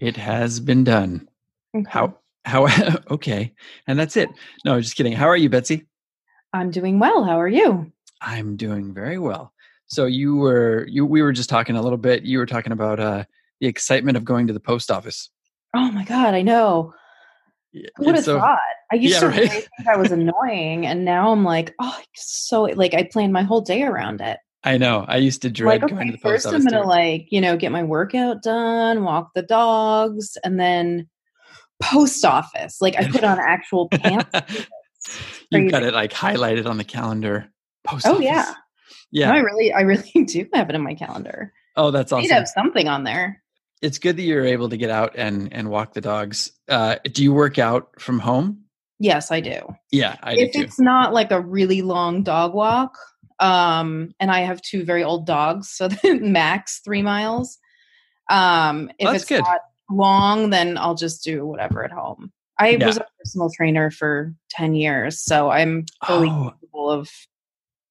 It has been done. Okay. How how okay. And that's it. No, just kidding. How are you, Betsy? I'm doing well. How are you? I'm doing very well. So you were you we were just talking a little bit. You were talking about uh the excitement of going to the post office. Oh my god, I know. Yeah, Who would have so- thought? I used Yeah, to right. really think I was annoying, and now I'm like, oh, so like I planned my whole day around it. I know. I used to dread like, going to okay, the post first. I'm gonna too. like you know get my workout done, walk the dogs, and then post office. Like I put on actual pants. You've got it like highlighted on the calendar. Post Oh office. yeah, Yeah. No, I really, I really do have it in my calendar. oh, that's awesome. to have something on there. It's good that you're able to get out and and walk the dogs. Uh, do you work out from home? Yes, I do. Yeah, I do if it's not like a really long dog walk um and i have two very old dogs so max three miles um if That's it's good. not long then i'll just do whatever at home i Yeah. was a personal trainer for 10 years so i'm fully Oh. capable of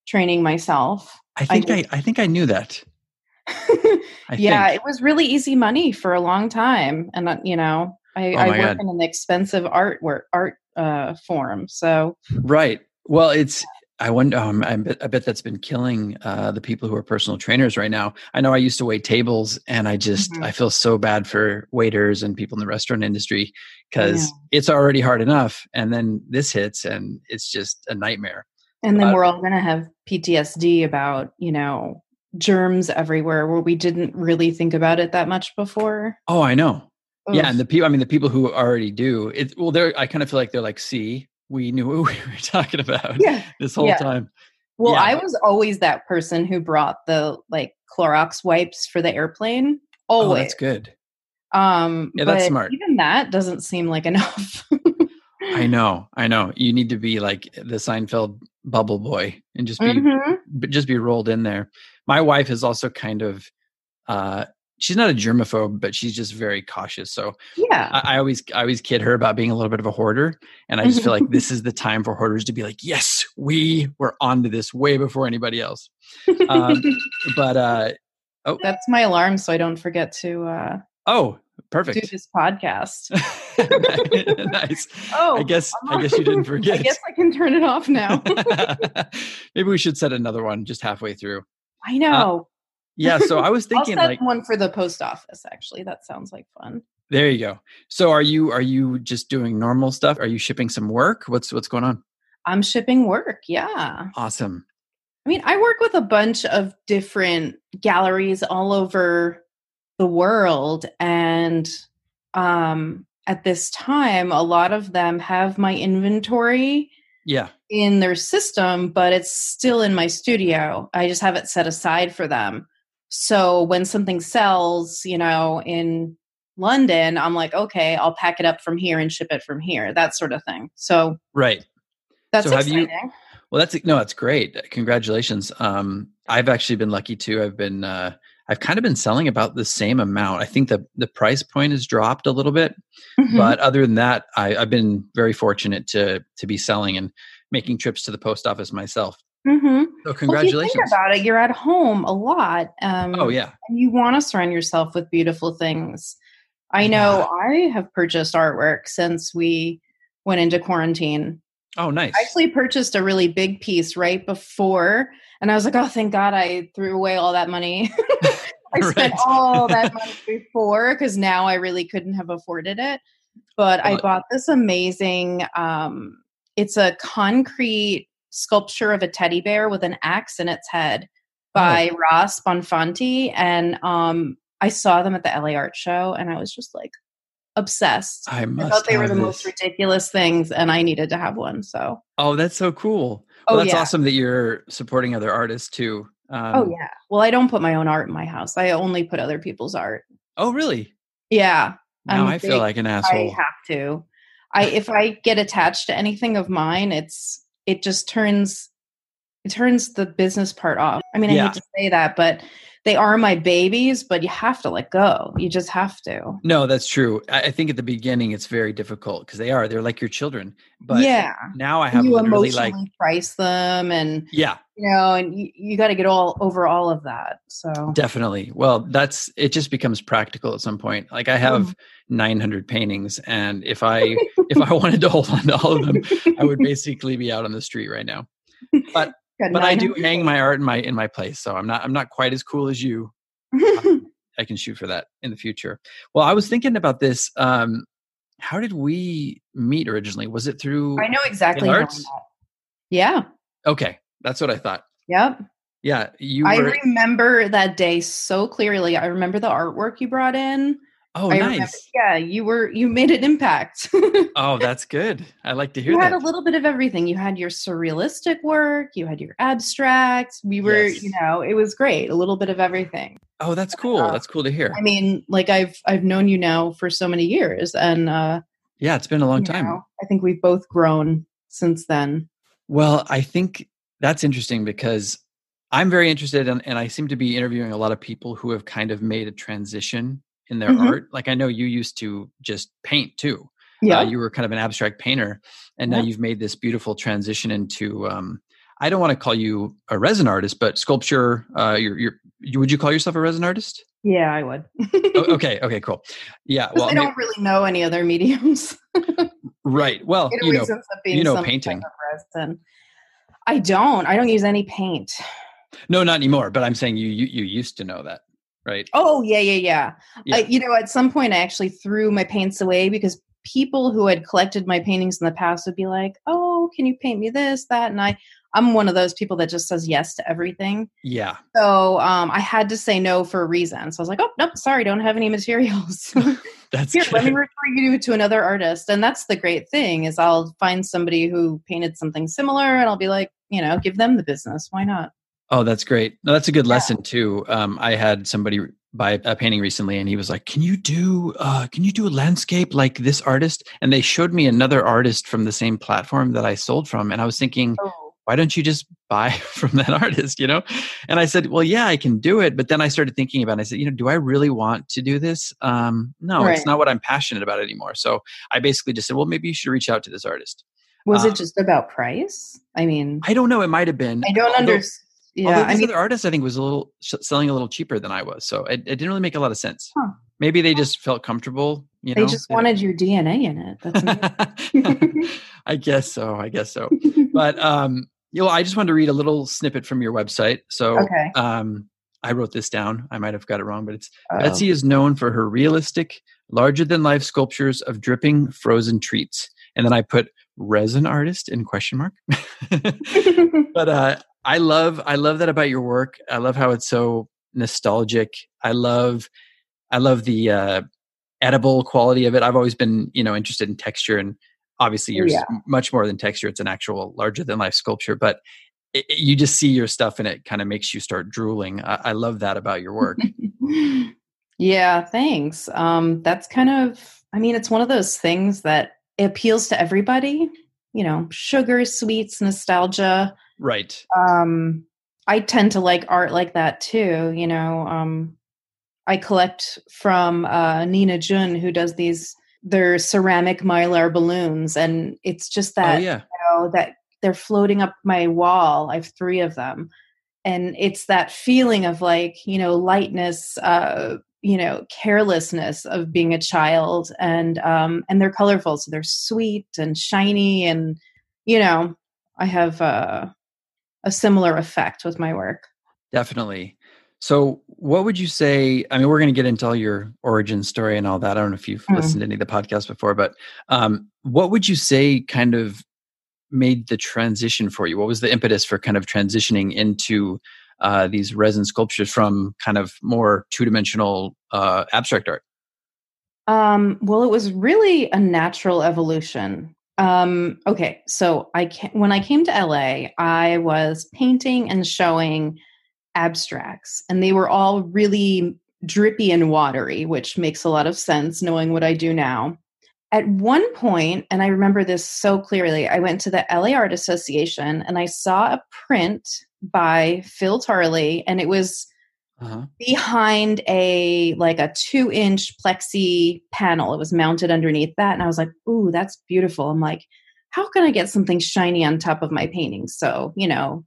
training myself I think I, just- I think I knew that. I yeah think. it was really easy money for a long time and uh, you know i, Oh I work God. in an expensive art work art uh form so Right. Well, it's. I wonder. Um, I bet. I bet that's been killing uh, the people who are personal trainers right now. I know. I used to wait tables, and I just Mhm. I feel so bad for waiters and people in the restaurant industry because know. it's already hard enough, and then this hits, and it's just a nightmare. And then Uh, we're all going to have PTSD about, you know, germs everywhere where we didn't really think about it that much before. Oh, I know. Yeah, and the people. I mean, the people who already do it. Well, they're. I kind of feel like they're like, see, we knew what we were talking about yeah. this whole Yeah. time. Well, Yeah, I was always that person who brought the like Clorox wipes for the airplane. Oh, Always. that's good. Um, Yeah, that's smart. Even that doesn't seem like enough. I know. I know. You need to be like the Seinfeld bubble boy and just be Mhm. but just be rolled in there. My wife is also kind of uh she's not a germaphobe, but she's just very cautious. So Yeah. I, I always I always kid her about being a little bit of a hoarder. And I just feel like this is the time for hoarders to be like, yes, we were onto this way before anybody else. Um, but uh oh, That's my alarm so I don't forget to uh, oh, do perfect. this podcast. nice. Oh, I guess I guess you didn't forget. I guess I can turn it off now. Maybe we should set another one just halfway through. I know. Yeah, so I was thinking like one for the post office. Actually, that sounds like fun. there you go. So are you are you just doing normal stuff? Are you shipping some work? What's what's going on? I'm shipping work. Yeah. Awesome. I mean, I work with a bunch of different galleries all over the world. And um, at this time, a lot of them have my inventory Yeah. in their system, but it's still in my studio. I just have it set aside for them. So when something sells, you know, in London, I'm like, okay, I'll pack it up from here and ship it from here, that sort of thing. So Right. that's So have you- exciting. Well, that's no, that's great. Congratulations. Um, I've actually been lucky too. I've been uh, I've kind of been selling about the same amount. I think the the price point has dropped a little bit, Mhm. but other than that, I, I've been very fortunate to to be selling and making trips to the post office myself. Mhm. So Well, if you congratulations. think about it, you're at home a lot. Um, oh yeah. and you want to surround yourself with beautiful things. I know I have purchased artwork since we went into quarantine. Oh nice. I actually purchased a really big piece right before, and I was like, "Oh, thank God I threw away all that money I spent all that money before because now I really couldn't have afforded it. But I bought this amazing. Um, it's a concrete sculpture of a teddy bear with an axe in its head by Ross Bonfanti, and um, I saw them at the LA Art Show, and I was just like obsessed. I I thought they were the most ridiculous things, and I needed to have one. So, Oh, that's so cool. Oh, that's yeah. awesome that you're supporting other artists too. Um, oh yeah. Well, I don't put my own art in my house. I only put other people's art. Oh, really? Yeah, Now I'm I feel like an asshole. I have to. I if I get attached to anything of mine, it's it just turns it turns the business part off. I mean, I Yeah. hate to say that, but they are my babies. But you have to let go. You just have to. No, that's true. I, think at the beginning it's very difficult because they are. They're like your children. But yeah, now I have you literally emotionally like, price them, and yeah, you know, and you, you got to get all over all of that. So definitely. Well, that's it. Just becomes practical at some point. Like I Mm-hmm. have 900 paintings, and if I if I wanted to hold on to all of them, I would basically be out on the street right now. Got But I do hang my art in my in my place, so I'm not I'm not quite as cool as you. I can shoot for that in the future. Well, I was thinking about this. Um, how did we meet originally? Was it through? I know exactly. how arts? that- Yeah. Okay, that's what I thought. Yep. Yeah, you I remember that day so clearly. I remember the artwork you brought in. Oh, I nice. remember, yeah, you were you made an impact. Oh, that's good. I like to hear you had a little bit of everything. You had your surrealistic work, you had your abstracts. We were, Yes. you know, it was great. A little bit of everything. oh, that's cool. Uh, That's cool to hear. I mean, like I've I've known you now for so many years, and uh, Yeah, it's been a long time. know, I think we've both grown since then. Well, I think that's interesting because I'm very interested in, and I seem to be interviewing a lot of people who have kind of made a transition in their Mhm. art. Like I know you used to just paint too. Yeah, Uh, you were kind of an abstract painter, and now Yeah. you've made this beautiful transition into. Um, I don't want to call you a resin artist, but sculpture. Uh, you're, you're, you, would you call yourself a resin artist? yeah, I would. Oh, okay, okay, cool. Yeah, well, I don't really know any other mediums. right. Well, it you always know, ends up being you know painting. I don't. I don't use any paint. no, not anymore. But I'm saying you, you, you used to know that, right? Oh yeah, yeah, yeah. Yeah. I, you know, at some point, I actually threw my paints away because people who had collected my paintings in the past would be like, "Oh, can you paint me this, that?" And I, I'm one of those people that just says yes to everything. Yeah, So um, I had to say no for a reason. So I was like, "Oh, nope, sorry, don't have any materials." that's Here, let me refer you to another artist. And that's the great thing is I'll find somebody who painted something similar, and I'll be like, you know, give them the business. Why not? Oh, that's great. No, that's a good Yeah. lesson too. Um, I had somebody buy a painting recently, and he was like, "Can you do? Uh, can you do a landscape like this artist?" And they showed me another artist from the same platform that I sold from, and I was thinking, Oh, why don't you just buy from that artist you know and i said well yeah i can do it but then i started thinking about it i said you know do i really want to do this um no it's not what i'm passionate about anymore so i basically just said well maybe you should reach out to this artist was Uh, it just about price? I mean, i don't know it might have been I don't although- understand. Yeah, although I mean, other artist i think was a little selling a little cheaper than i was so it, it didn't really make a lot of sense Huh. maybe they just felt comfortable you know? they know just wanted your DNA in it. That's i guess so i guess so but um you know i just wanted to read a little snippet from your website so okay. um i wrote this down i might have got it wrong but it's Uh-oh. betsy is known for her realistic larger than life sculptures of dripping frozen treats and then i put resin artist in question mark but uh i love i love that about your work i love how it's so nostalgic i love i love the uh edible quality of it i've always been you know interested in texture and obviously yours yeah. much more than texture it's an actual larger than life sculpture but it, it- you just see your stuff and it kind of makes you start drooling I, I love that about your work yeah, thanks. Um, that's kind of, I mean, it's one of those things that appeals to everybody. You know, sugar, sweets, nostalgia. Right Um, I tend to like art like that too. You know, um, I collect from uh, Nina Jun, who does these. They're ceramic mylar balloons, and it's just that oh yeah know that they're floating up my wall. I have three of them. And it's that feeling of like, you know, lightness, uh, you know, carelessness of being a child. And um, and they're colorful. So they're sweet and shiny. And, you know, I have uh, a similar effect with my work. definitely So, what would you say? I mean, we're going to get into all your origin story and all that. I don't know if you've mm. listened to any of the podcasts before, but um, what would you say kind of made the transition for you? What was the impetus for kind of transitioning into uh, these resin sculptures from kind of more two dimensional uh, abstract art? Um, well, it was really a natural evolution. Um, okay, so I can, when I came to LA, I was painting and showing abstracts, and they were all really drippy and watery, which makes a lot of sense knowing what I do now. At one point, and I remember this so clearly, I went to the LA Art Association and I saw a print by Phil Tarley, and it was uh-huh. behind a like a two inch plexi panel. It was mounted underneath that. And I was like, ooh, that's beautiful. I'm like, how can I get something shiny on top of my painting? So, you know,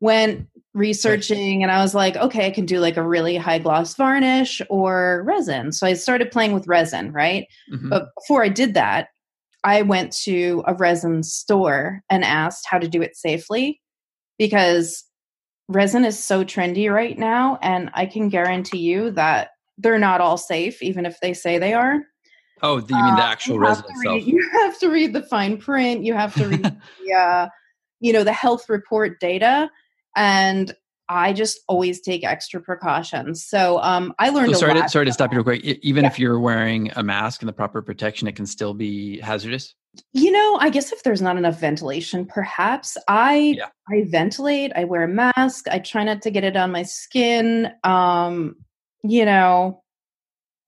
went researching and I was like, okay, I can do like a really high gloss varnish or resin. So I started playing with resin, right? Mm-hmm. But before I did that, I went to a resin store and asked how to do it safely because resin is so trendy right now and i can guarantee you that they're not all safe even if they say they are. Oh you mean the uh, actual resin itself? you have to read the fine print you have to read the uh, you know the health report data and I just always take extra precautions. So um, I learned. So sorry, to, sorry to stop you real quick. Even yeah. if you're wearing a mask and the proper protection, it can still be hazardous. You know, I guess if there's not enough ventilation, perhaps I yeah. I ventilate. I wear a mask. I try not to get it on my skin. Um, you know,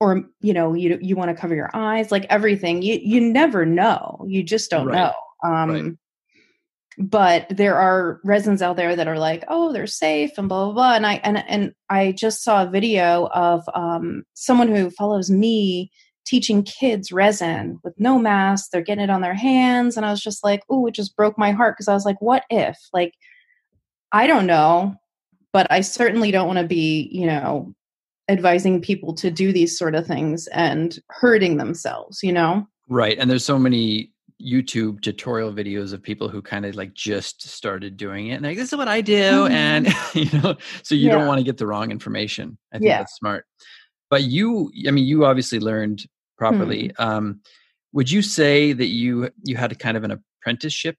or you know, you you want to cover your eyes, like everything. You you never know. You just don't right. know. Um, right but there are resins out there that are like oh they're safe and blah blah blah and i and, and i just saw a video of um, someone who follows me teaching kids resin with no mask they're getting it on their hands and i was just like oh it just broke my heart because i was like what if? Like i don't know but i certainly don't want to be you know advising people to do these sort of things and hurting themselves you know? Right and there's so many YouTube tutorial videos of people who kind of like just started doing it and like this is what I do mm-hmm. and you know so you yeah. don't want to get the wrong information. I think yeah. that's smart. But you I mean you obviously learned properly. Mm-hmm. Um would you say that you you had a kind of an apprenticeship?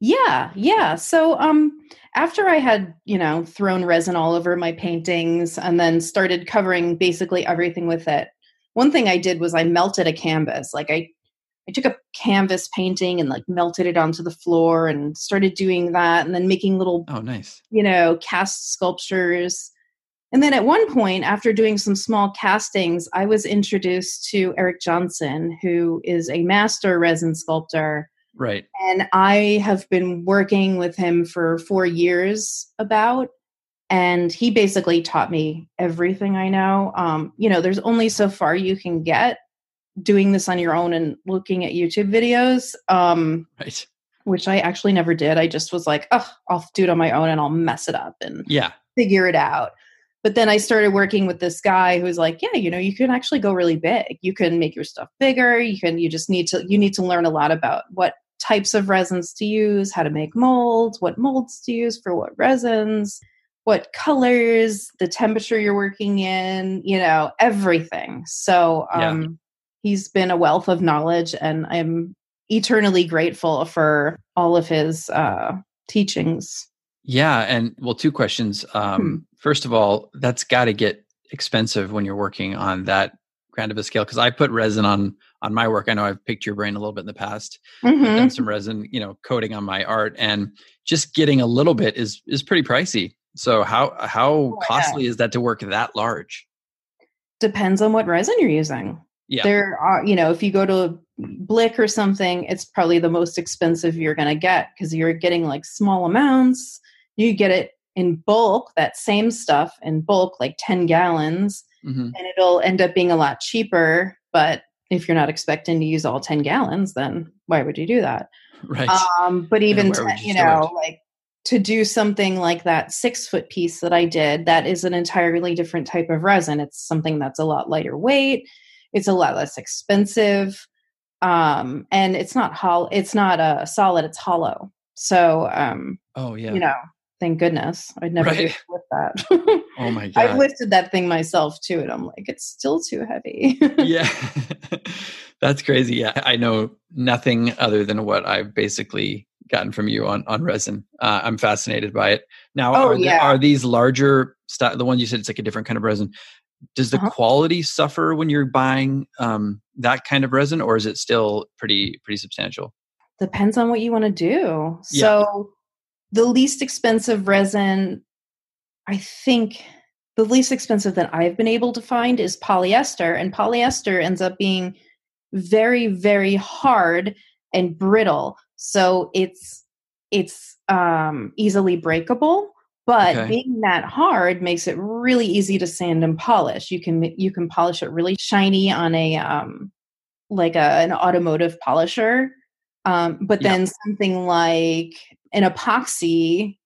Yeah, yeah. So um after I had, you know, thrown resin all over my paintings and then started covering basically everything with it. One thing I did was I melted a canvas. Like I I took a canvas painting and like melted it onto the floor and started doing that and then making little oh nice. you know cast sculptures. And then at one point after doing some small castings i was introduced to eric johnson who is a master resin sculptor. Right. And i have been working with him for four years about and he basically taught me everything i know. Um, you know there's only so far you can get doing this on your own and looking at YouTube videos. Um, right. Which I actually never did. I just was like, oh, I'll do it on my own and I'll mess it up and yeah, figure it out. But then I started working with this guy who's like, yeah, you know, you can actually go really big. You can make your stuff bigger. You can, you just need to, you need to learn a lot about what types of resins to use, how to make molds, what molds to use for what resins, what colors, the temperature you're working in, you know, everything. So, um, he's been a wealth of knowledge and i'm eternally grateful for all of his uh, teachings. Yeah and well two questions. Um, hmm. first of all that's got to get expensive when you're working on that grand of a scale because i put resin on on my work. I know i've picked your brain a little bit in the past. Mm-hmm. i've done some resin you know coating on my art and just getting a little bit is is pretty pricey. So how how oh, costly yeah. is that to work that large? Depends on what resin you're using yeah. There are, you know, if you go to Blick or something, it's probably the most expensive you're going to get because you're getting like small amounts. You get it in bulk, that same stuff in bulk, like 10 gallons, mm-hmm. and it'll end up being a lot cheaper. But if you're not expecting to use all 10 gallons, then why would you do that? Right. Um, but even, you, you know, like to do something like that six foot piece that I did, that is an entirely different type of resin. It's something that's a lot lighter weight it's a lot less expensive um and it's not hollow it's not a uh, solid it's hollow so um oh yeah you know Thank goodness. I'd never Right. with that. Oh my god, I've lifted that thing myself too, and I'm like, it's still too heavy. yeah. That's crazy. Yeah. I know nothing other than what I've basically gotten from you on on resin. Uh, I'm fascinated by it. Now, Oh, are, the- yeah. are these larger sti- the one you said it's like a different kind of resin? Does the Uh-huh. quality suffer when you're buying um, that kind of resin, or is it still pretty pretty substantial? Depends on what you want to do. Yeah. So, the least expensive resin, I think the least expensive that I've been able to find is polyester, and polyester ends up being very, very hard and brittle. So it's it's um, easily breakable. But Okay. being that hard makes it really easy to sand and polish. You can you can polish it really shiny on a um, like a, an automotive polisher. Um, but Yeah. then something like an epoxy,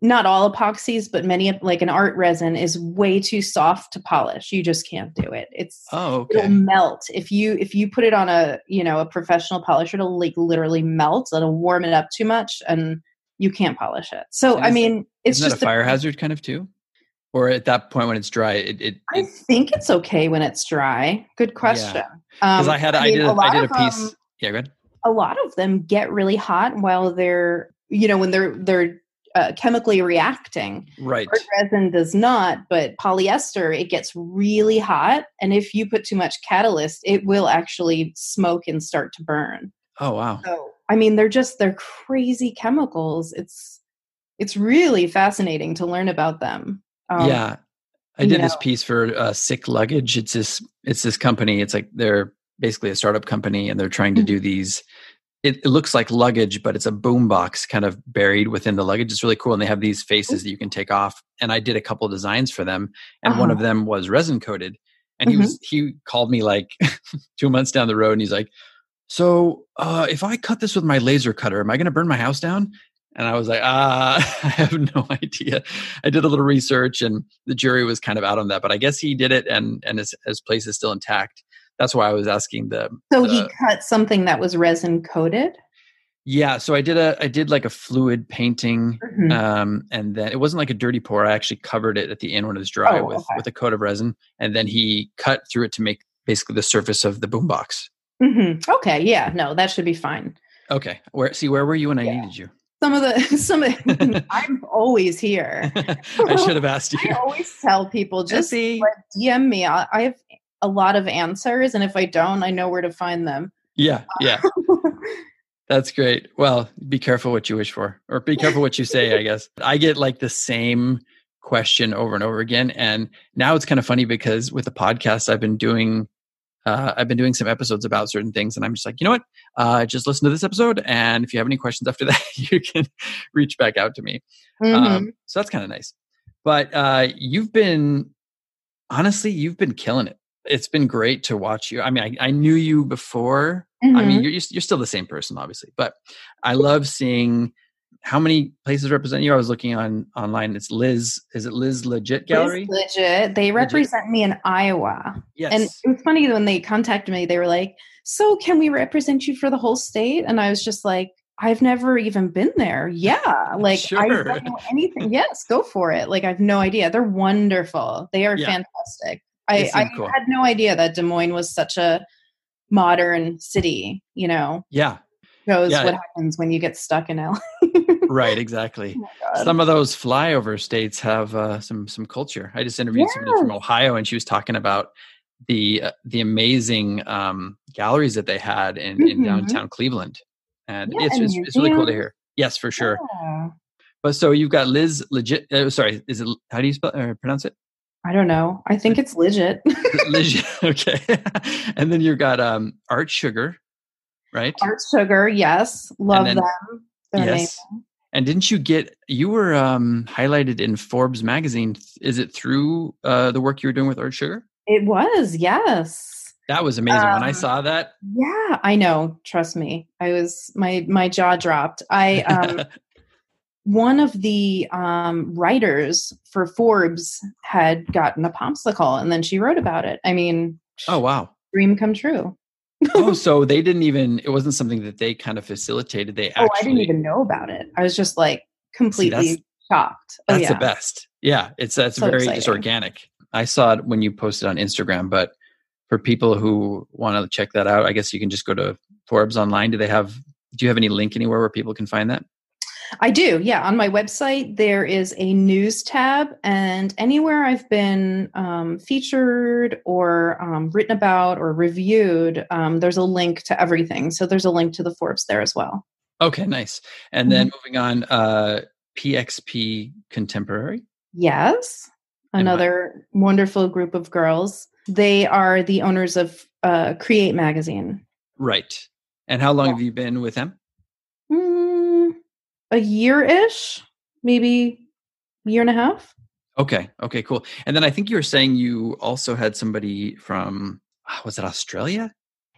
not all epoxies, but many like an art resin is way too soft to polish. You just can't do it. It's Oh, okay. it'll melt if you if you put it on a you know a professional polisher. It'll like literally melt. It'll warm it up too much, and you can't polish it. So I mean, it's Isn't that just a fire the- hazard kind of too? Or at that point when it's dry, it it I think it's okay when it's dry. Good question. because Um, I had I, mean, did a I lot did a of piece. them- yeah, go ahead. a lot of them get really hot while they're you know when they're they're uh, chemically reacting Right. Resin does not but polyester it gets really hot and if you put too much catalyst it will actually smoke and start to burn Oh wow. so i mean they're just they're crazy chemicals. It's it's really fascinating to learn about them. Um, yeah. I you did this know. piece for uh, sick luggage. It's this it's this company. It's like they're basically a startup company and they're trying to Mhm. do these it, it looks like luggage but it's a boom box kind of buried within the luggage. It's really cool and they have these faces that you can take off and i did a couple designs for them and one of Uh-huh. them was resin coated and he was he called me like two months down the road and he's like so uh, if i cut this with my laser cutter am i going to burn my house down and I was like, ah, I have no idea. I did a little research, and the jury was kind of out on that. But I guess he did it, and and his, his place is still intact. That's why I was asking the. so he cut something that was resin coated Yeah, so I did a I did like a fluid painting, Mhm. um, and then it wasn't like a dirty pour. I actually covered it at the end when it was dry Oh, with okay. with a coat of resin, and then he cut through it to make basically the surface of the boombox. Mhm. okay yeah no that should be fine Okay, where see where were you when I Yeah. needed you? some of the some of i'm always here I should have asked you. I always tell people just like, DM me. I, I have a lot of answers, and if I don't, I know where to find them. Yeah, yeah. That's great. Well, be careful what you wish for, or be careful what you say, I guess. I get like the same question over and over again. And now it's kind of funny because with the podcast, I've been doing. Uh, I've been doing some episodes about certain things, and I'm just like, you know what? Uh, just listen to this episode, and if you have any questions after that, you can reach back out to me. Mhm. Um, so that's kind of nice. But uh, you've been, honestly, you've been killing it. It's been great to watch you. I mean, I, I knew you before, I Mhm. mean, you're you're you're still the same person, obviously, but I love seeing how many places represent you. I was looking on online. It's Liz. Is it Liz Lidgett Gallery? legit. They Legit. represent me in Iowa, Yes. and it was funny when they contacted me. They were like, "So, can we represent you for the whole state?" And I was just like. I've never even been there. Yeah. Like I don't know anything. Yes, go for it. Like I've no idea. They're wonderful. They are Yeah. fantastic. I, I cool. had no idea that Des Moines was such a modern city, you know. yeah. shows Yeah. what happens when you get stuck in LA. Right. Exactly. Oh some of those flyover states have uh, some some culture. I just interviewed somebody from Ohio, and she was talking about the uh, the amazing um, galleries that they had in, in Mhm. downtown Cleveland, and Yeah, it's, and it's it's really cool to hear. Yes, for sure. Yeah. But so you've got Liz Lidgett. Uh, sorry, is it how do you spell or pronounce it? I don't know. I think it's legit. Liz. Okay, and then you've got um, Art Sugar, right? Art Sugar, yes. Love then- them. They're yes. amazing. And didn't you get you were um, highlighted in Forbes magazine? Is it through uh, the work you were doing with Art Sugar? It was, yes. That was amazing. when I Um, saw that, Yeah, I know. Trust me. I was my my jaw dropped. I um one of the um writers for Forbes had gotten a popsicle and then she wrote about it. I mean, oh wow. dream come true. oh, so they didn't even. It wasn't something that they kind of facilitated. They actually. Oh, I didn't even know about it. I was just like See, completely that's shocked. Oh, that's yeah. the best. Yeah, it's that's so very exciting. just organic. I saw it when you posted on Instagram, but for people who want to check that out, I guess you can just go to Forbes online. Do they have? Do you have any link anywhere where people can find that? I do. Yeah. On my website, there is a news tab, and anywhere I've been um, featured or um, written about or reviewed, um, there's a link to everything. So there's a link to the Forbes there as well. Okay, nice. And then mm-hmm. moving on, uh, PXP Contemporary. Yes. Another wonderful group of girls. They are the owners of uh, Create Magazine. Right. And how long yeah. have you been with them? Mm, a year ish, maybe year and a half. Okay. Okay. Cool. And then I think you were saying you also had somebody from ah, was it Australia?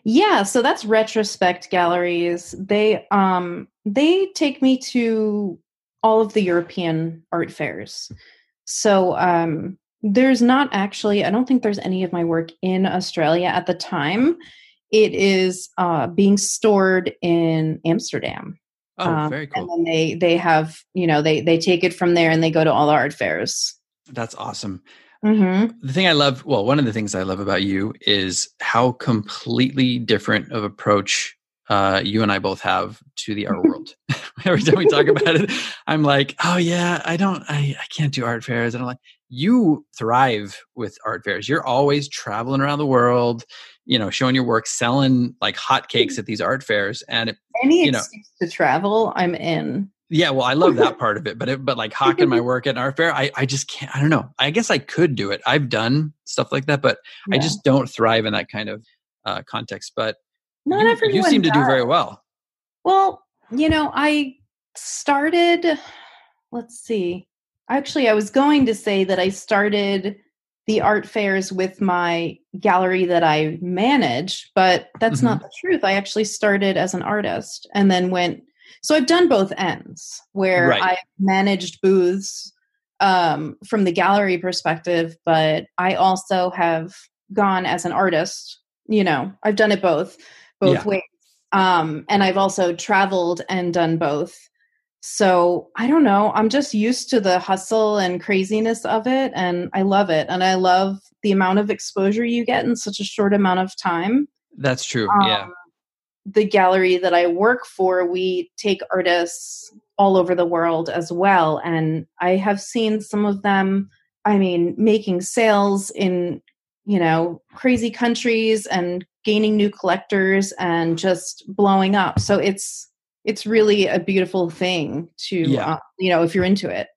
Yeah. So that's Retrospect Galleries. They um they take me to all of the European art fairs. So um there's not actually I don't think there's any of my work in Australia at the time. It is uh, being stored in Amsterdam. Oh, um, very cool. And then they they have you know they they take it from there and they go to all the art fairs. That's awesome. Mm-hmm. The thing I love, well, one of the things I love about you is how completely different of approach uh, you and I both have to the art world. Every time we talk about it, I'm like, oh yeah, I don't, I, I can't do art fairs. And I'm like, you thrive with art fairs. You're always traveling around the world, you know, showing your work, selling like hotcakes at these art fairs. And it, any you know, excuse to travel, I'm in. Yeah, well, I love that part of it, but it, but like hawking my work at an art fair, I I just can't. I don't know. I guess I could do it. I've done stuff like that, but yeah. I just don't thrive in that kind of uh, context. But not you, everyone. You seem to do very well. Well, you know, I started. Let's see. Actually, I was going to say that I started the art fairs with my gallery that I manage, but that's mm-hmm. not the truth. I actually started as an artist and then went. So I've done both ends where right. I managed booths um, from the gallery perspective, but I also have gone as an artist. You know, I've done it both both yeah. ways. Um, and I've also traveled and done both. So I don't know. I'm just used to the hustle and craziness of it, and I love it. And I love the amount of exposure you get in such a short amount of time. That's true. Um, yeah. The gallery that I work for, we take artists all over the world as well. And I have seen some of them, I mean, making sales in, you know, crazy countries and gaining new collectors and just blowing up. So it's it's really a beautiful thing to yeah. uh, you know if you're into it.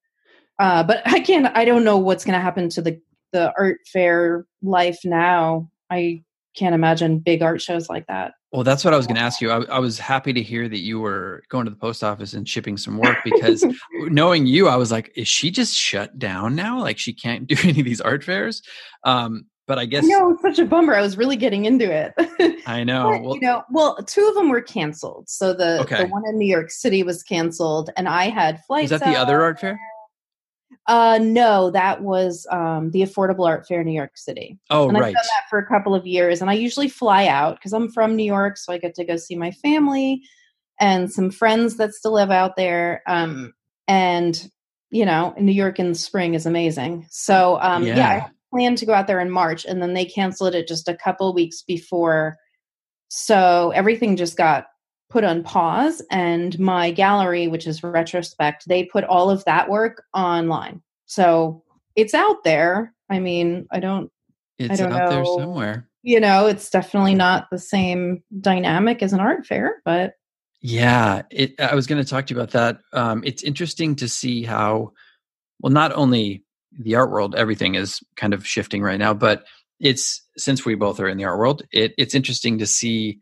Uh, but I can't. I don't know what's going to happen to the the art fair life now. I can't imagine big art shows like that. Well, that's what I was going to ask you. I, I, was happy to hear that you were going to the post office and shipping some work because knowing you, I was like, is she just shut down now? Like she can't do any of these art fairs? Um, but I guess no, it's such a bummer. I was really getting into it. I know. But, well, you know, well, two of them were canceled. So the okay. the one in New York City was canceled, and I had flights. Is that the other art fair? Uh, no, that was um, the Affordable Art Fair, in New York City. Oh, and right. I've done that for a couple of years, and I usually fly out because I'm from New York, so I get to go see my family and some friends that still live out there. Um, and you know, New York in the spring is amazing. So um, yeah. yeah planned to go out there in March and then they canceled it just a couple weeks before. So everything just got put on pause and my gallery which is retrospect they put all of that work online. So it's out there. I mean i don't it's I don't out know. there somewhere. You know it's definitely not the same dynamic as an art fair but yeah it, i was going to talk to you about that. Um, it's interesting to see how well not only the art world, everything is kind of shifting right now. But it's since we both are in the art world, it, it's interesting to see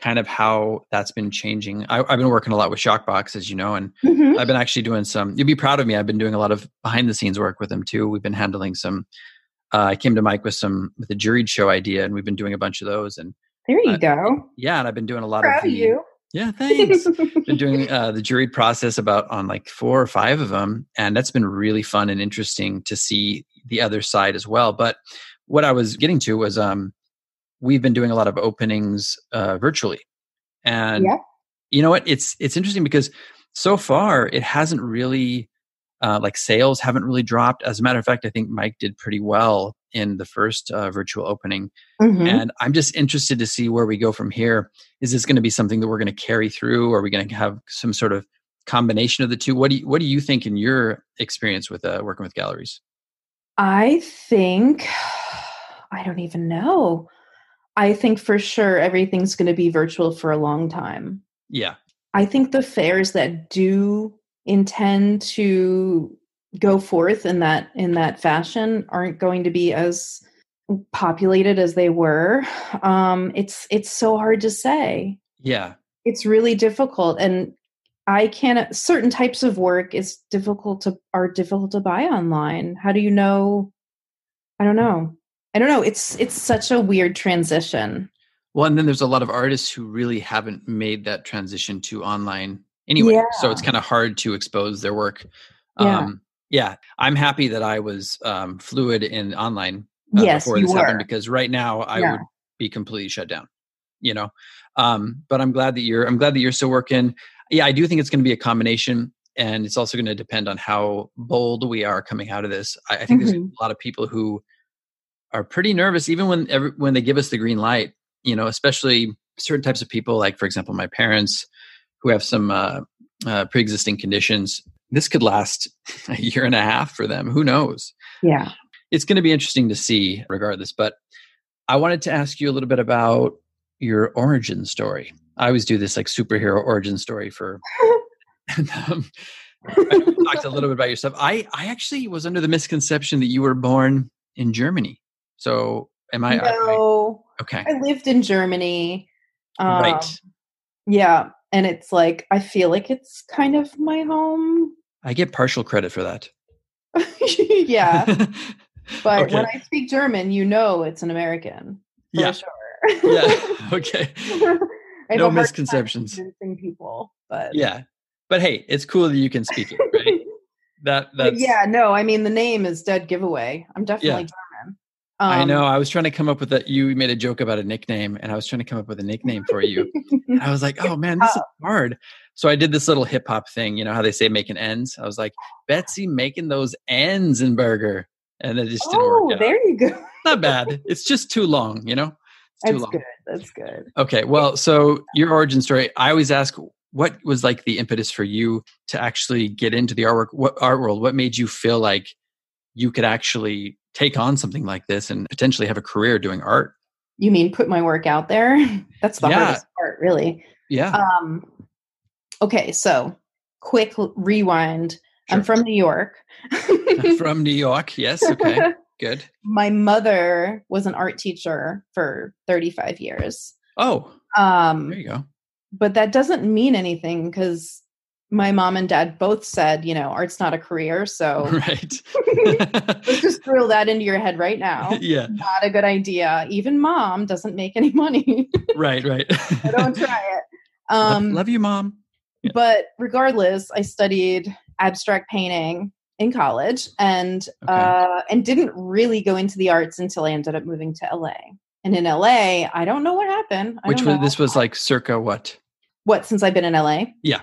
kind of how that's been changing. I, have been working a lot with ShockBoxx, as you know, and mm-hmm. I've been actually doing some. You'd be proud of me. I've been doing a lot of behind the scenes work with them too. We've been handling some. Uh, I came to Mike with some with a juried show idea, and we've been doing a bunch of those. And there you uh, go. Yeah, and I've been doing a lot proud of, the, of you. Yeah, thanks. been doing uh, the juried process about on like four or five of them, and that's been really fun and interesting to see the other side as well. But what I was getting to was um, we've been doing a lot of openings uh, virtually, and you know what? It's it's interesting because so far it hasn't really uh, like sales haven't really dropped. As a matter of fact, I think Mike did pretty well in the first uh, virtual opening. Mm-hmm. And I'm just interested to see where we go from here. Is this going to be something that we're going to carry through? Or are we going to have some sort of combination of the two? What do you, what do you think in your experience with uh, working with galleries? I think I don't even know. I think for sure everything's going to be virtual for a long time. Yeah. I think the fairs that do intend to go forth in that in that fashion aren't going to be as populated as they were um it's it's so hard to say yeah it's really difficult and i can't certain types of work is difficult to are difficult to buy online how do you know i don't know i don't know it's it's such a weird transition well and then there's a lot of artists who really haven't made that transition to online anyway. Yeah. So it's kind of hard to expose their work. Yeah. Um, yeah, I'm happy that I was um, fluid in online uh, yes, before this were. happened because right now I yeah. would be completely shut down. You know, um, but I'm glad that you're. I'm glad that you're still working. Yeah, I do think it's going to be a combination, and it's also going to depend on how bold we are coming out of this. I, I think mm-hmm. there's a lot of people who are pretty nervous, even when every, when they give us the green light. You know, especially certain types of people, like for example, my parents who have some uh, uh, pre-existing conditions this could last a year and a half for them who knows? Yeah. It's going to be interesting to see regardless but i wanted to ask you a little bit about your origin story. I always do this like superhero origin story for and, um, talked a little bit about yourself. I i actually was under the misconception that you were born in germany. So am i no I, okay. I lived in germany um, right. yeah and it's like I feel like it's kind of my home. I get partial credit for that. yeah. But okay. when I speak German, you know it's an American. yeah. Sure. yeah. Okay. no misconceptions. people, but yeah. But hey, it's cool that you can speak it, right? that that's yeah. No, I mean the name is dead giveaway. I'm definitely yeah. Um, I know. I was trying to come up with that. You made a joke about a nickname, and I was trying to come up with a nickname for you. I was like, "Oh man, this is oh. hard." So I did this little hip hop thing. You know how they say making ends? I was like, "Betsy making those ends in burger," and it just didn't oh, work. Oh, there you go. Not bad. It's just too long. You know. It's That's long. good. That's good. Okay. Well, so your origin story. I always ask, what was like the impetus for you to actually get into the artwork, what art world? What made you feel like you could actually take on something like this and potentially have a career doing art. You mean put my work out there? That's the yeah. hardest part, really. Yeah. Um, okay, so quick rewind. Sure. I'm from New York. from New York, yes. Okay, good. My mother was an art teacher for 35 years. Oh, um, there you go. But that doesn't mean anything because my mom and dad both said, you know, art's not a career. So right. let's just drill that into your head right now. Yeah. Not a good idea. Even mom doesn't make any money. right, right. so don't try it. Um, love, love you, mom. Yeah. But regardless, I studied abstract painting in college and okay. uh, and didn't really go into the arts until I ended up moving to LA. And in LA, I don't know what happened. I Which was this was like circa what? What since I've been in LA? Yeah.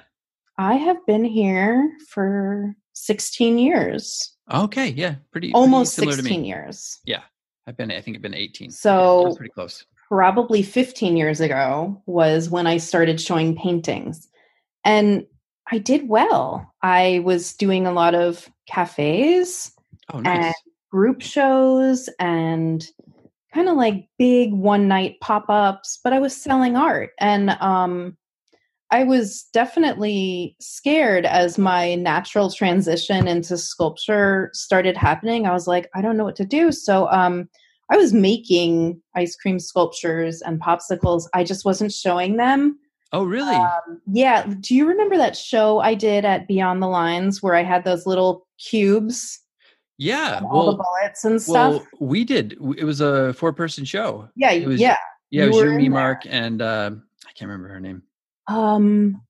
I have been here for 16 years. Okay, yeah, pretty almost pretty 16 years. Yeah, I've been. I think I've been 18. So yeah, pretty close. Probably 15 years ago was when I started showing paintings, and I did well. I was doing a lot of cafes oh, nice. and group shows and kind of like big one night pop ups, but I was selling art and um I was definitely scared as my natural transition into sculpture started happening. I was like, I don't know what to do. So um, I was making ice cream sculptures and popsicles. I just wasn't showing them. Oh, really? Um, yeah. Do you remember that show I did at Beyond the Lines where I had those little cubes? Yeah. Well, all the bullets and stuff. Well, we did. It was a four person show. Yeah. It was, yeah. Yeah. It was you, me, Mark, and uh, I can't remember her name. Um,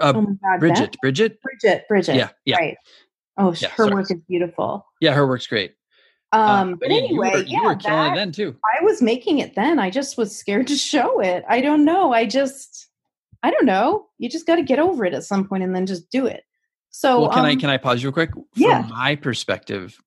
uh, oh my God, Bridget, Beth? Bridget, Bridget, Bridget. Yeah, yeah. Right. Oh, yeah, her sorry. work is beautiful. Yeah, her work's great. Uh, um, uh, but, anyway, you were, yeah, you were killing that, it then too. I was making it then. I just was scared to show it. I don't know. I just, I don't know. You just got to get over it at some point and then just do it. So well, can um, I can I pause you real quick? From Yeah. my perspective,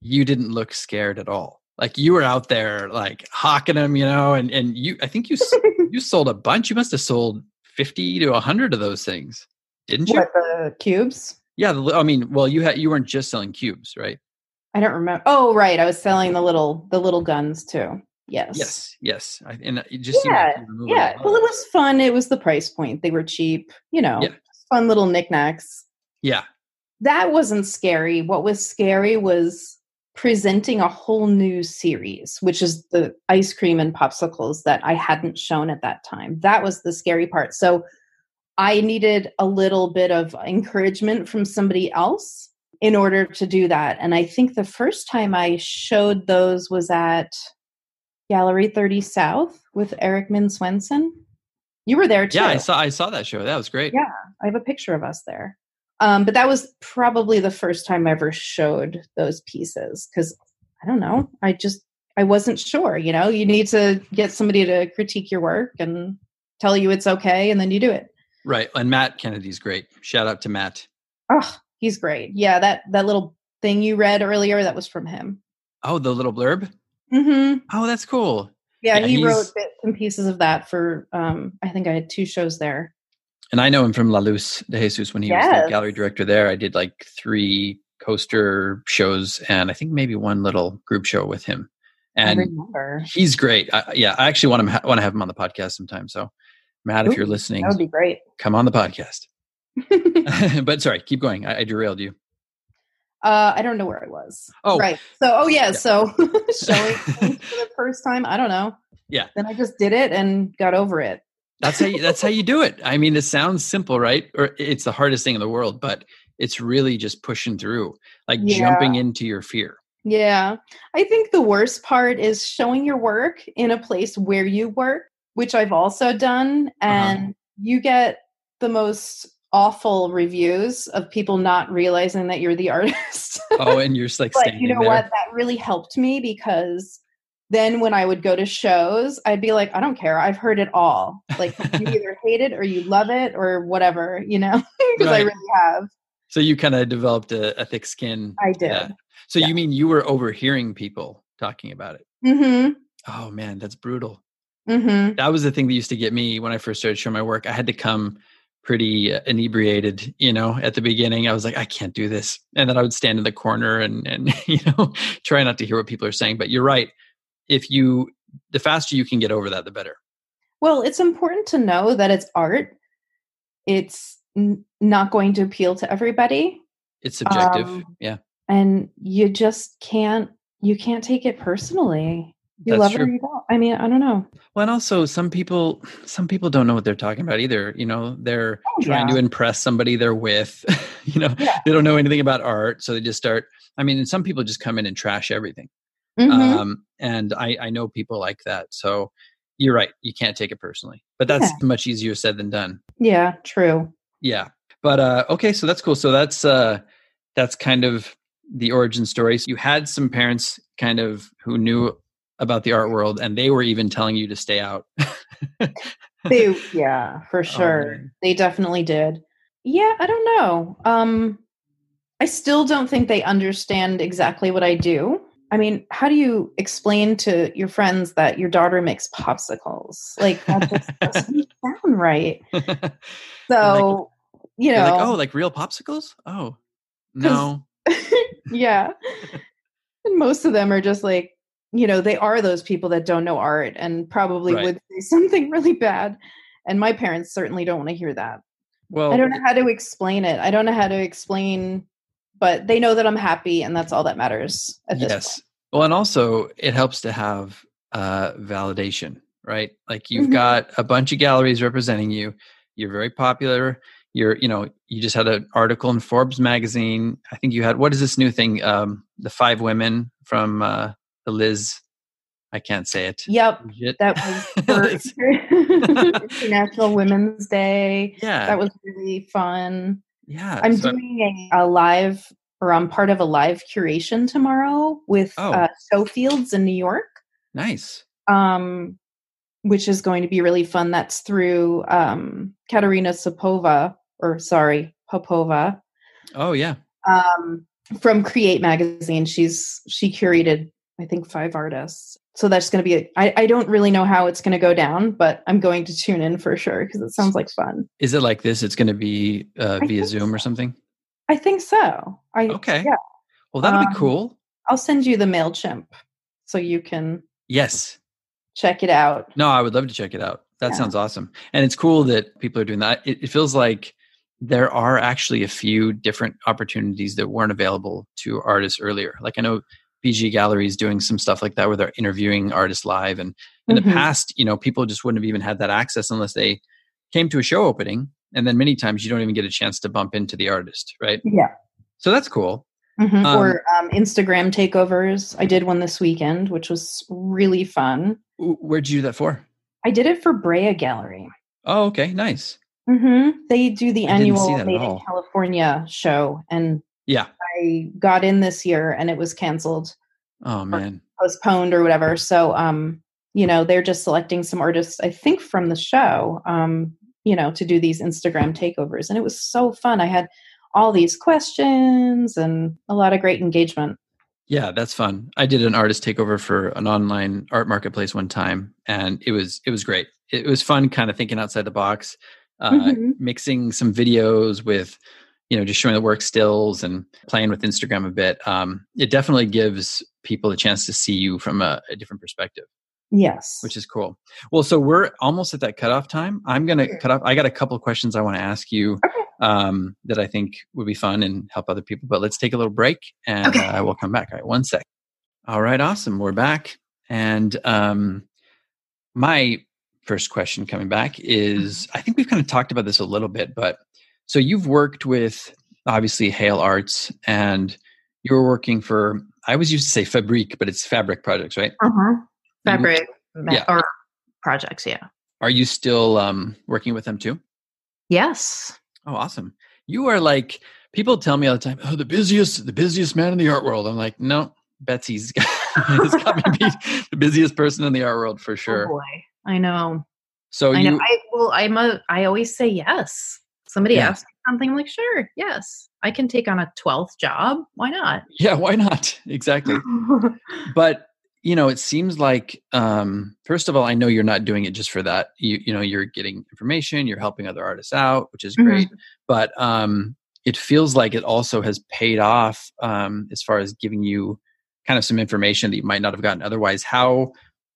you didn't look scared at all. Like you were out there like hawking them, you know, and and you I think you you sold a bunch. You must have sold 50 to 100 of those things. Didn't you? what the cubes? Yeah, the, I mean, well, you had you weren't just selling cubes, right? I don't remember. Oh, right. I was selling the little the little guns too. Yes. Yes, yes. I, and uh, it just seemed Yeah, like you were moving Yeah. Well, it was fun. It was the price point. They were cheap. You know, Yeah. fun little knickknacks. yeah, That wasn't scary. What was scary was presenting a whole new series, which is the ice cream and popsicles that I hadn't shown at that time. That was the scary part. So I needed a little bit of encouragement from somebody else in order to do that. And I think the first time I showed those was at Gallery 30 South with Eric Minh Swenson. You were there too. yeah. I saw I saw that show. That was great. Yeah. I have a picture of us there. Um, but that was probably the first time I ever showed those pieces because I don't know. I just I wasn't sure. You know, you need to get somebody to critique your work and tell you it's okay, and then you do it. Right. And Matt Kennedy's great. Shout out to Matt. Oh, he's great. Yeah, that that little thing you read earlier that was from him. Oh, the little blurb. Mm-hmm. Oh, that's cool. Yeah, Yeah, he wrote bits and pieces of that for. Um, I think I had two shows there. And I know him from La Luz de Jesus when he was the gallery director there. I did like three coaster shows and I think maybe one little group show with him. And he's great. I, yeah, I actually want to want to have him on the podcast sometime. So, Matt, if you're listening, That would be great. come on the podcast. but sorry, keep going. I, I derailed you. Uh, I don't know where I was. Oh. right. So, oh yeah. Yeah. So showing for the first time. I don't know. Yeah. Then I just did it and got over it. That's how you, that's how you do it. I mean, it sounds simple, right? Or it's the hardest thing in the world, but it's really just pushing through, like Yeah. jumping into your fear. Yeah. I think the worst part is showing your work in a place where you work, which I've also done, Uh-huh. and you get the most awful reviews of people not realizing that you're the artist. Oh, and you're just like but you know there. what that really helped me because then when i would go to shows i'd be like i don't care i've heard it all like you either hate it or you love it or whatever you know because i really have So you kind of developed a, a thick skin. i did Yeah. So Yeah. you mean you were overhearing people talking about it? mm-hmm Oh man, that's brutal. mm-hmm That was the thing that used to get me when I first started showing my work. I had to come pretty uh, inebriated, you know, at the beginning. I was like, I can't do this. And then I would stand in the corner and and you know, try not to hear what people are saying. But you're right. If you the faster you can get over that, the better. well it's important to know that it's art it's n- not going to appeal to everybody It's subjective. Um, yeah. and you just can't you can't take it personally you That's love it or you don't i mean i don't know Well, and also some people some people don't know what they're talking about either. You know, they're Oh, trying yeah. to impress somebody they're with. you know, Yeah. they don't know anything about art, so they just start. I mean, and some people just come in and trash everything. Mhm. Um, and I I know people like that. So you're right. You can't take it personally, but that's much easier said than done. yeah true Yeah. But uh, okay, so that's cool. So that's uh, that's kind of the origin story. So you had some parents kind of who knew about the art world, and they were even telling you to stay out. they yeah for Oh, sure man. they definitely did yeah i don't know um i still don't think they understand exactly what i do i mean how do you explain to your friends that your daughter makes popsicles like that just doesn't sound right so you know like, oh, like real popsicles? Oh, no. yeah and most of them are just like you know they are those people that don't know art and probably Right. would say something really bad and my parents certainly don't want to hear that Well, i don't know how to explain it i don't know how to explain but they know that i'm happy and that's all that matters at this yes. Well, and also it helps to have uh, validation, right? Like you've Mhm. got a bunch of galleries representing you. You're very popular. You're, you know, you just had an article in Forbes magazine. I think you had what is this new thing? Um, the five women from uh, the Liz. I can't say it. yep Lidgett. that was international women's day yeah, that was really fun yeah. I'm so- doing a, a live, or I'm part of a live curation tomorrow with Oh. uh, Showfields in New York, nice. um, which is going to be really fun. That's through um, Katerina Sapova, or sorry, Popova. Oh yeah. Um, from Create Magazine. She's she curated, I think, five artists. So that's going to be. A, I, I don't really know how it's going to go down, but I'm going to tune in for sure because it sounds like fun. Is it like this? It's going to be uh, via Zoom or something. I think so. I Okay. Yeah, Well, that'll Um, be cool. I'll send you the Mailchimp so you can Yes. check it out. No, I would love to check it out. That Yeah. sounds awesome. And it's cool that people are doing that. It, it feels like there are actually a few different opportunities that weren't available to artists earlier. Like I know BG Gallery is doing some stuff like that where they're interviewing artists live. And in Mhm. the past, you know, people just wouldn't have even had that access unless they came to a show opening. And then many times you don't even get a chance to bump into the artist, right? Yeah. So that's cool. Mhm. Um, or um, Instagram takeovers. I did one this weekend, which was really fun. Where'd you do that for? I did it for Brea Gallery. Oh, okay. Nice. hmm They do the I annual Made in. California show, and Yeah. I got in this year, and it was canceled, Oh, man. postponed, or whatever. So, um, you know, they're just selecting some artists, I think, from the show, um, you know, to do these Instagram takeovers, and it was so fun. I had all these questions and a lot of great engagement. Yeah, that's fun. I did an artist takeover for an online art marketplace one time, and it was it was great. It was fun, kind of thinking outside the box, uh, Mhm. mixing some videos with, you know, just showing the work stills and playing with Instagram a bit. Um, it definitely gives people a chance to see you from a, a different perspective, Yes. which is cool. Well, so we're almost at that cutoff time. I'm gonna Sure. cut off. I got a couple of questions I want to ask you Okay. um, that I think would be fun and help other people. But let's take a little break and Okay. uh, we'll come back. All right, one sec. All right, awesome. We're back. And um, my first question coming back is I think we've kind of talked about this a little bit, but so you've worked with obviously Hale Arts and you were working for, I always used to say Fabrique, but it's Fabrik Projects, right? uh-huh. Fabrik ma- yeah. or projects. Yeah. Are you still um, working with them too? Yes. Oh, awesome. You are like people tell me all the time, "Oh, the busiest, the busiest man in the art world." I'm like, "No, Betsy's got me beat the busiest person in the art world for sure. Oh boy. I know. so I you know. I well, I'm a. I always say yes. Somebody Yeah. asks me something, I'm like, sure, yes, I can take on a twelfth job. Why not? Yeah, why not? Exactly. but you know, it seems like um first of all, I know you're not doing it just for that. You you know, you're getting information, you're helping other artists out, which is Mhm. great. But um it feels like it also has paid off um as far as giving you kind of some information that you might not have gotten otherwise. How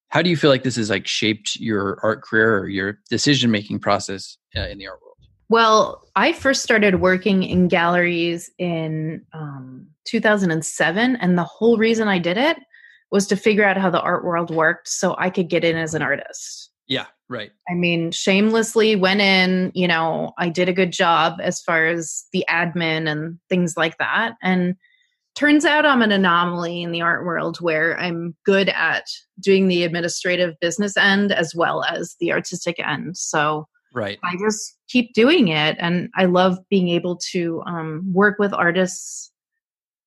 how do you feel like this has like shaped your art career or your decision making process uh, in the art world? Well, I first started working in galleries in um, 2007, and the whole reason I did it was to figure out how the art world worked, so I could get in as an artist. Yeah, right. I mean, shamelessly went in, you know, I did a good job as far as the admin and things like that. And turns out I'm an anomaly in the art world where I'm good at doing the administrative business end as well as the artistic end. So Right. I just keep doing it. And I love being able to um, work with artists.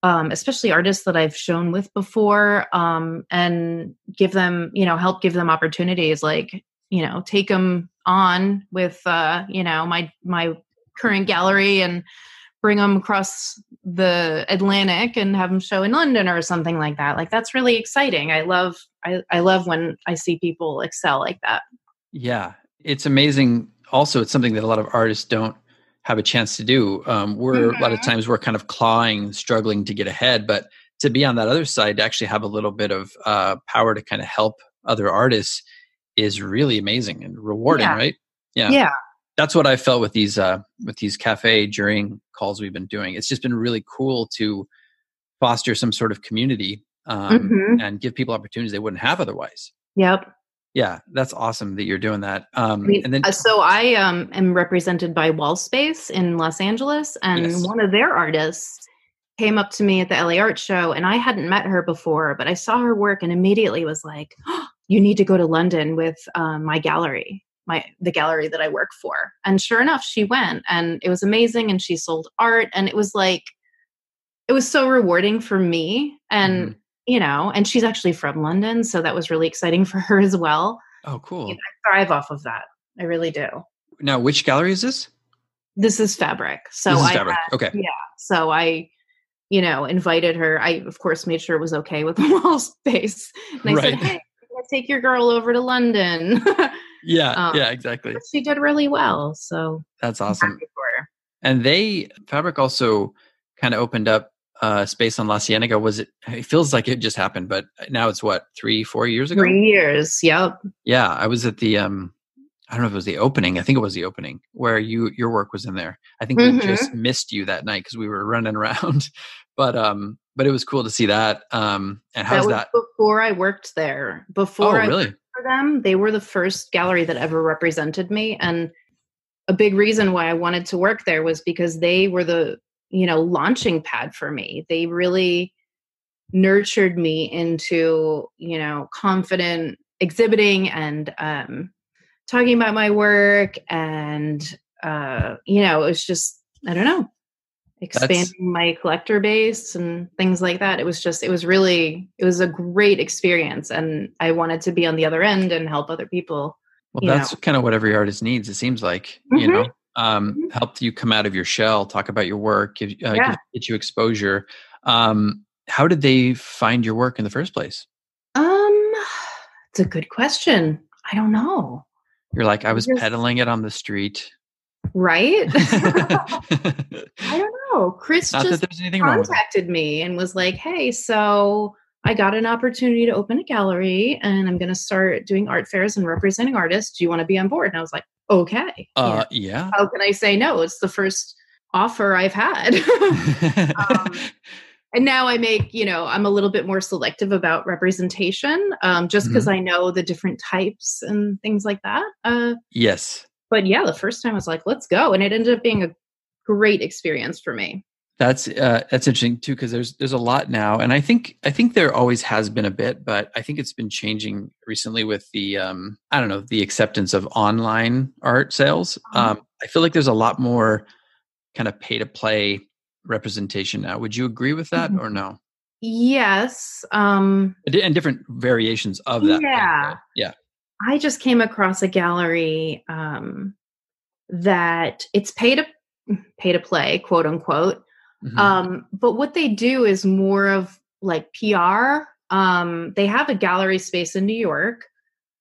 Um, especially artists that I've shown with before, um, and give them, you know, help give them opportunities. Like, you know, take them on with, uh, you know, my my current gallery and bring them across the Atlantic and have them show in London or something like that. Like that's really exciting. I love I, I love when I see people excel like that. Yeah, it's amazing. Also, it's something that a lot of artists don't have a chance to do. Um, we're a lot of Mhm. times we're kind of clawing, struggling to get ahead, but to be on that other side, to actually have a little bit of uh, power to kind of help other artists is really amazing and rewarding, Yeah. right? Yeah. yeah. That's what I felt with these uh, with these cafe during calls we've been doing. It's just been really cool to foster some sort of community um, Mhm. and give people opportunities they wouldn't have otherwise. Yep. Yeah, that's awesome that you're doing that. Um, I mean, and then uh, so I um, am represented by Wall Space in Los Angeles, and Yes. one of their artists came up to me at the LA Art Show, and I hadn't met her before, but I saw her work and immediately was like, oh, "You need to go to London with um, my gallery, my the gallery that I work for." And sure enough, she went, and it was amazing, and she sold art, and it was like, it was so rewarding for me, and. Mhm. You know, and she's actually from London, so that was really exciting for her as well. oh, cool. I thrive off of that. I really do. Now, which gallery is this? This is Fabrik. So this is I Fabrik. had- okay. yeah. So I, you know, invited her. I of course made sure it was okay with the wall space. And I Right. said, "Hey, let's take your girl over to London." Yeah. Um, yeah. Exactly. she did really well. So That's awesome. happy for her. And they Fabrik also kind of opened up uh, space on La Cienega. Was it? It feels like it just happened, but now it's what three, four years ago. Three years. Yep. Yeah, I was at the. um I don't know if it was the opening. I think it was the opening where you your work was in there. I think we Mhm. just missed you that night because we were running around. But um, but it was cool to see that. Um, and how's that was that? before I worked there. Oh, Before I really? for them. They were the first gallery that ever represented me. And a big reason why I wanted to work there was because they were the, you know, launching pad for me. They really nurtured me into, you know, confident exhibiting and um talking about my work and uh, you know, it was just I don't know, expanding my collector base and things like that. It was just it was really it was a great experience and I wanted to be on the other end and help other people. Well, you that's kind of what every artist needs. It seems like you Mhm. know, um, Mhm. help you come out of your shell, talk about your work, give, uh, Yeah. give, get you exposure. Um, how did they find your work in the first place? Um it's a good question. I don't know. You're like, I was Just- peddling it on the street. Right? I don't know. Chris that just there's anything wrong with it. contacted me and was like, "Hey, so I got an opportunity to open a gallery and I'm going to start doing art fairs and representing artists. Do you want to be on board?" And I was like, "Okay." Uh, Yeah. yeah. How can I say no? It's the first offer I've had. um, and now I make, you know, I'm a little bit more selective about representation um, just because I know the different types and things like that. Uh, yes. but yeah, the first time I was like, let's go. And it ended up being a great experience for me. That's uh, that's interesting too because there's there's a lot now, and I think I think there always has been a bit, but I think it's been changing recently with the um, I don't know the acceptance of online art sales. Uh-huh. Um, I feel like there's a lot more kind of pay to play representation now. Would you agree with that Mhm. or no? Yes. Um, And different variations of that. Yeah. Yeah. I just came across a gallery um, that it's pay to pay to play, quote unquote. Mhm. Um, but what they do is more of like PR. Um, they have a gallery space in New York,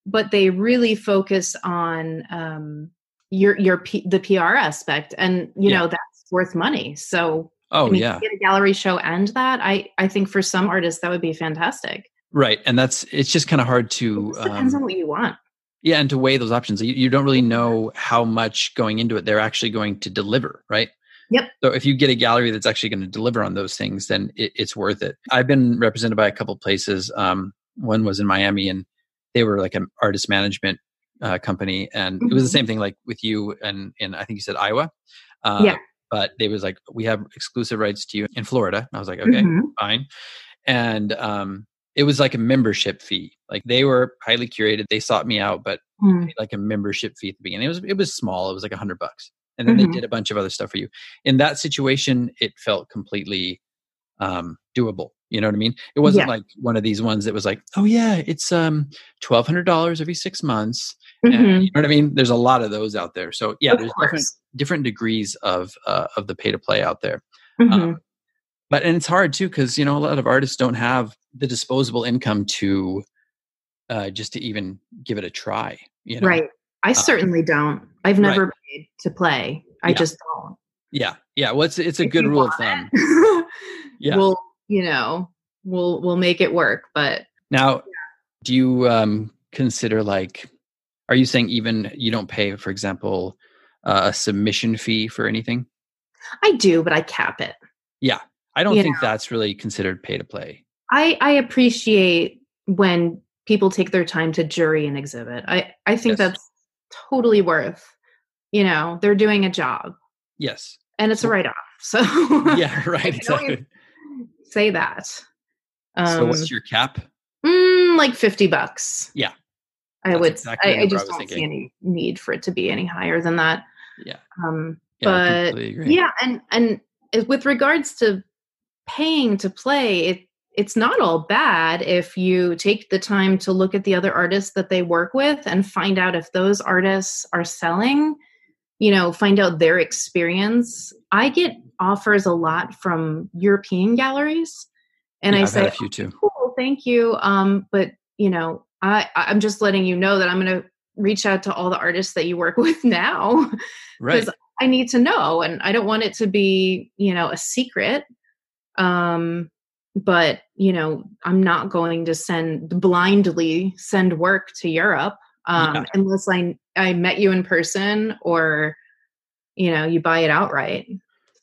but they really focus on um, your your P- the PR aspect, and you Yeah. know that's worth money. So oh I mean, yeah. get a gallery show and that I I think for some artists that would be fantastic. Right. And that's it's just kind of hard to depends um, on what you want. Yeah, and to weigh those options, you, you don't really know how much going into it they're actually going to deliver, right? Yep. So if you get a gallery that's actually going to deliver on those things, then it, it's worth it. I've been represented by a couple places. Um, one was in Miami, and they were like an artist management uh, company, and it was the Mhm. same thing like with you and in I think you said Iowa. Uh, Yeah. But they was like, we have exclusive rights to you in Florida. And I was like, okay, Mhm. fine. And um, it was like a membership fee. Like they were highly curated. They sought me out, but Mm. like a membership fee at the beginning. It was it was small. It was like a hundred bucks, and then Mhm. they did a bunch of other stuff for you. In that situation, it felt completely um, doable. You know what I mean? It wasn't Yeah. like one of these ones that was like, oh yeah, it's um twelve hundred dollars every six months. And, Mhm. you know what I mean? There's a lot of those out there. So yeah, Of there's different different degrees of uh, of the pay to play out there. Mhm. Um, but and it's hard too because you know a lot of artists don't have the disposable income to uh, just to even give it a try. You know? Right. I Uh, certainly don't. I've right. never paid to play. I Yeah. just don't. Yeah, yeah. Well, it's it's a If good rule of thumb. Yeah. We'll, you know, we'll we'll make it work. But Now, do you um, consider like, are you saying even you don't pay, for example, uh, a submission fee for anything? I do, but I cap it. Yeah, I don't You think that's really considered pay to play. I I appreciate when people take their time to jury an exhibit. I I think Yes. that's totally worth. You know, they're doing a job, Yes. and it's a write off. So Yeah. Right. I can always Exactly. say that. Um, so, what's your cap? mm, like fifty bucks. Yeah. I would. exactly I, I number I just don't see any need for it to be any higher than that. Yeah. Um, Yeah. But yeah, and and with regards to paying to play, it it's not all bad if you take the time to look at the other artists that they work with and find out if those artists are selling you know, find out their experience. I get offers a lot from European galleries, and Yeah, I I've say, a few too. cool, thank you. Um, but you know, I I'm just letting you know that I'm going to reach out to all the artists that you work with now Right. because I need to know, and I don't want it to be you know a secret. Um, but you know, I'm not going to send blindly send work to Europe um, Yeah. unless I I met you in person or you know you buy it outright.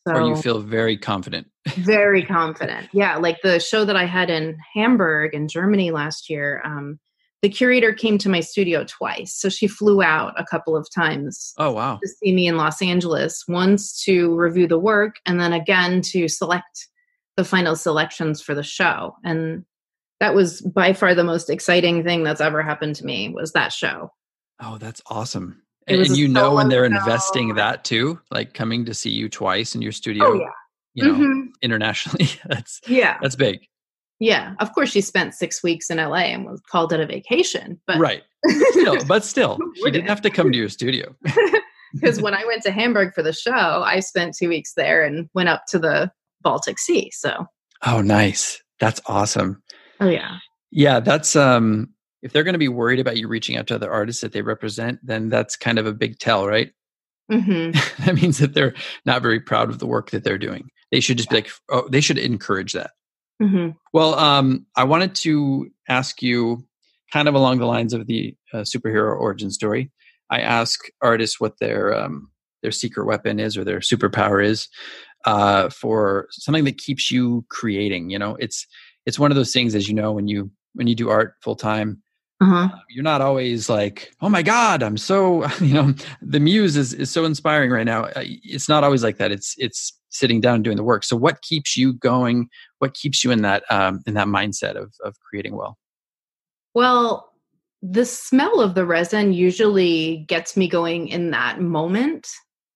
So or you feel very confident. very confident. Yeah, like the show that I had in Hamburg in Germany last year. Um, the curator came to my studio twice, so she flew out a couple of times Oh wow. to see me in Los Angeles. Once to review the work, and then again to select the final selections for the show. And that was by far the most exciting thing that's ever happened to me. Was that show? Oh, that's awesome. It And, and you know when they're show. investing that too, like coming to see you twice in your studio, Oh yeah, you know, Mhm. internationally. that's yeah, that's big. yeah. Of course, she spent six weeks in LA and was called it a vacation, but right. Still, but still, she didn't have to come to your studio. because when I went to Hamburg for the show, I spent two weeks there and went up to the Baltic Sea. So, Oh, nice. That's awesome. oh yeah, Yeah, that's um if they're going to be worried about you reaching out to other artists that they represent, then that's kind of a big tell, right? hmm that means that they're not very proud of the work that they're doing. They should just be like, oh, they should encourage that. hmm Well, um, I wanted to ask you, kind of along the lines of the uh, superhero origin story. I ask artists what their um, their secret weapon is or their superpower is uh, for something that keeps you creating. You know, it's it's one of those things, as you know, when you when you do art full time, uh-huh. you're not always like, oh my god, I'm so you know the muse is is so inspiring right now. Uh, It's not always like that. It's it's sitting down and doing the work. So what keeps you going? What keeps you in that um, in that mindset of of creating well? Well, the smell of the resin usually gets me going in that moment.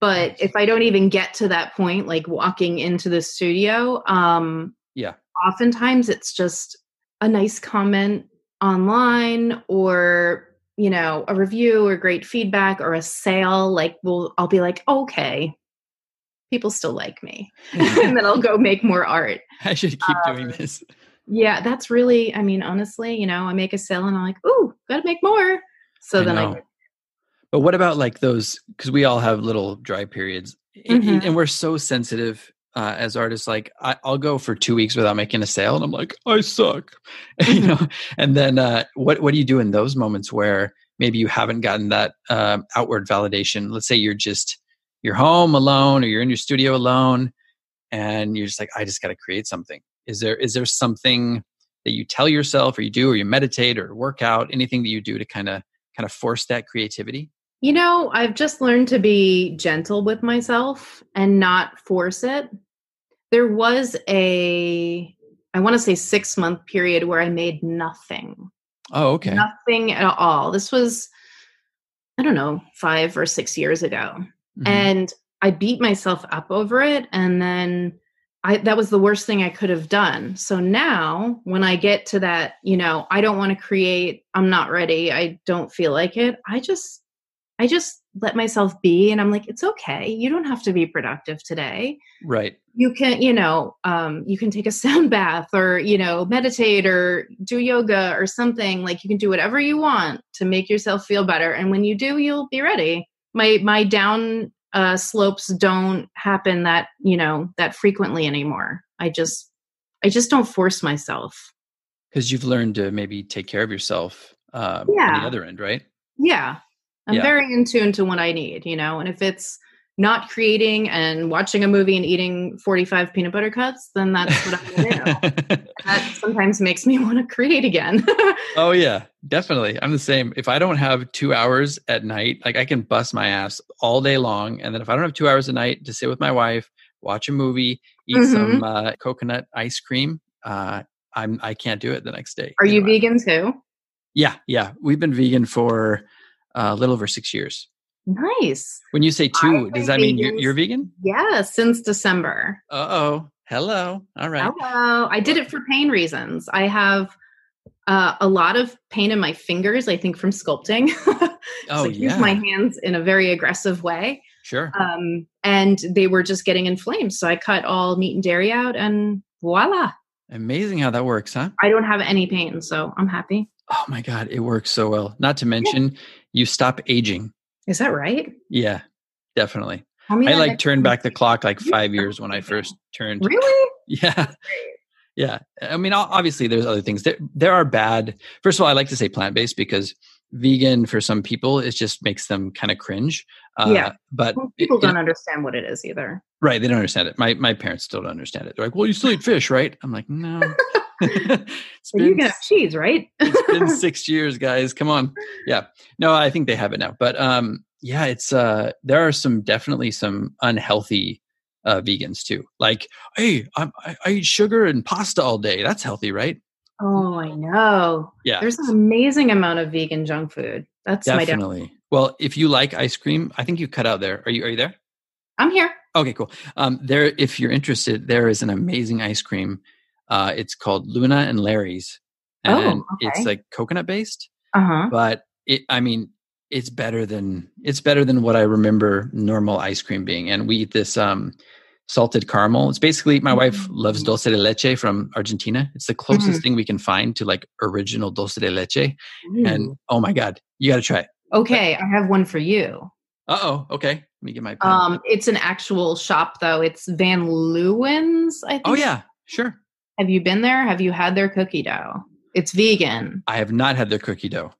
But if I don't even get to that point, like walking into the studio, um, Yeah. oftentimes it's just a nice comment online or you know a review or great feedback or a sale like we'll i'll be like okay people still like me and then i'll go make more art I should keep doing Um, this. yeah that's really i mean honestly you know i make a sale and i'm like ooh gotta make more so I then know. i But what about like those? Because we all have little dry periods, and- Mhm. and we're so sensitive uh, as artists. Like I, I'll go for two weeks without making a sale, and I'm like, I suck, you Mhm. know. And then uh, what what do you do in those moments where maybe you haven't gotten that um, outward validation? Let's say you're just you're home alone, or you're in your studio alone, and you're just like, I just got to create something. Is there is there something that you tell yourself, or you do, or you meditate, or work out, anything that you do to kind of kind of force that creativity? You know, I've just learned to be gentle with myself and not force it. There was a, I want to say six month period where I made nothing, Oh, okay. nothing at all. This was, I don't know, five or six years ago. Mhm. And I beat myself up over it. And then I, that was the worst thing I could have done. So now when I get to that, you know, I don't want to create, I'm not ready, I don't feel like it, I just, I just let myself be and I'm like, it's okay. You don't have to be productive today. right. You can, you know, um, you can take a sound bath or, you know, meditate or do yoga or something. Like you can do whatever you want to make yourself feel better. And when you do, you'll be ready. My my down uh, slopes don't happen that you know that frequently anymore. I just I just don't force myself. Because you've learned to maybe take care of yourself um, on the other end, right? Yeah. I'm Yeah. very in tune to what I need, you know, and if it's not creating and watching a movie and eating 45 peanut butter cups, then that's what I'm to do. That sometimes makes me want to create again. oh yeah, definitely. I'm the same. If I don't have two hours at night, like I can bust my ass all day long, and then if I don't have two hours a night to sit with my wife, watch a movie, eat Mhm. some uh, coconut ice cream, uh, I'm I can't do it the next day. Are you know, I- vegan too? Yeah, yeah. We've been vegan for uh, a little over six years. Nice. When you say two, I've does that mean you're, vegan you're vegan? Yeah, since December. Uh oh. Hello. All right. Hello. I did it for pain reasons. I have uh, a lot of pain in my fingers, I think from sculpting. Oh so I use my hands in a very aggressive way. Sure. Um, and they were just getting inflamed. So I cut all meat and dairy out and voila. Amazing how that works, huh? I don't have any pain. So I'm happy. Oh my God, it works so well. Not to mention, yeah. you stop aging. Is that right? Yeah, definitely. I, mean, I like turned back the clock like five years when I first turned. Really? Yeah. Yeah. I mean, obviously, there's other things. There, there are bad. First of all, I like to say plant based because vegan for some people it just makes them kind of cringe. Uh, yeah. But well, people it, don't it, understand what it is either. Right. They don't understand it. My my parents still don't understand it. They're like, "Well, you still eat fish, right?" I'm like, "No." well, you can have cheese, right? it's been six years, guys. Come on. Yeah. No, I think they have it now. But um, yeah, it's uh, there are some definitely some unhealthy uh, vegans too. Like, hey, I'm, I, I eat sugar and pasta all day. That's healthy, right? Oh, I know. Yeah. There's an amazing amount of vegan junk food. That's definitely. my Well, if you like ice cream, I think you cut out there. Are you are you there? I'm here. Okay, cool. Um, there, if you're interested, there is an amazing ice cream. Uh, it's called Luna and Larry's, and oh, okay. it's like coconut based. Uh-huh. But it, I mean, it's better than it's better than what I remember normal ice cream being. And we eat this um, salted caramel. It's basically my wife loves mm. dulce de leche from Argentina. It's the closest mm-hmm. thing we can find to like original dulce de leche. Ooh. And oh my god, you got to try it. Okay, I have one for you. Uh oh. Okay, let me get my. Pen. Um, it's an actual shop though. It's Van Leeuwen's. I think. Oh yeah, sure. Have you been there? Have you had their cookie dough? It's vegan. I have not had their cookie dough.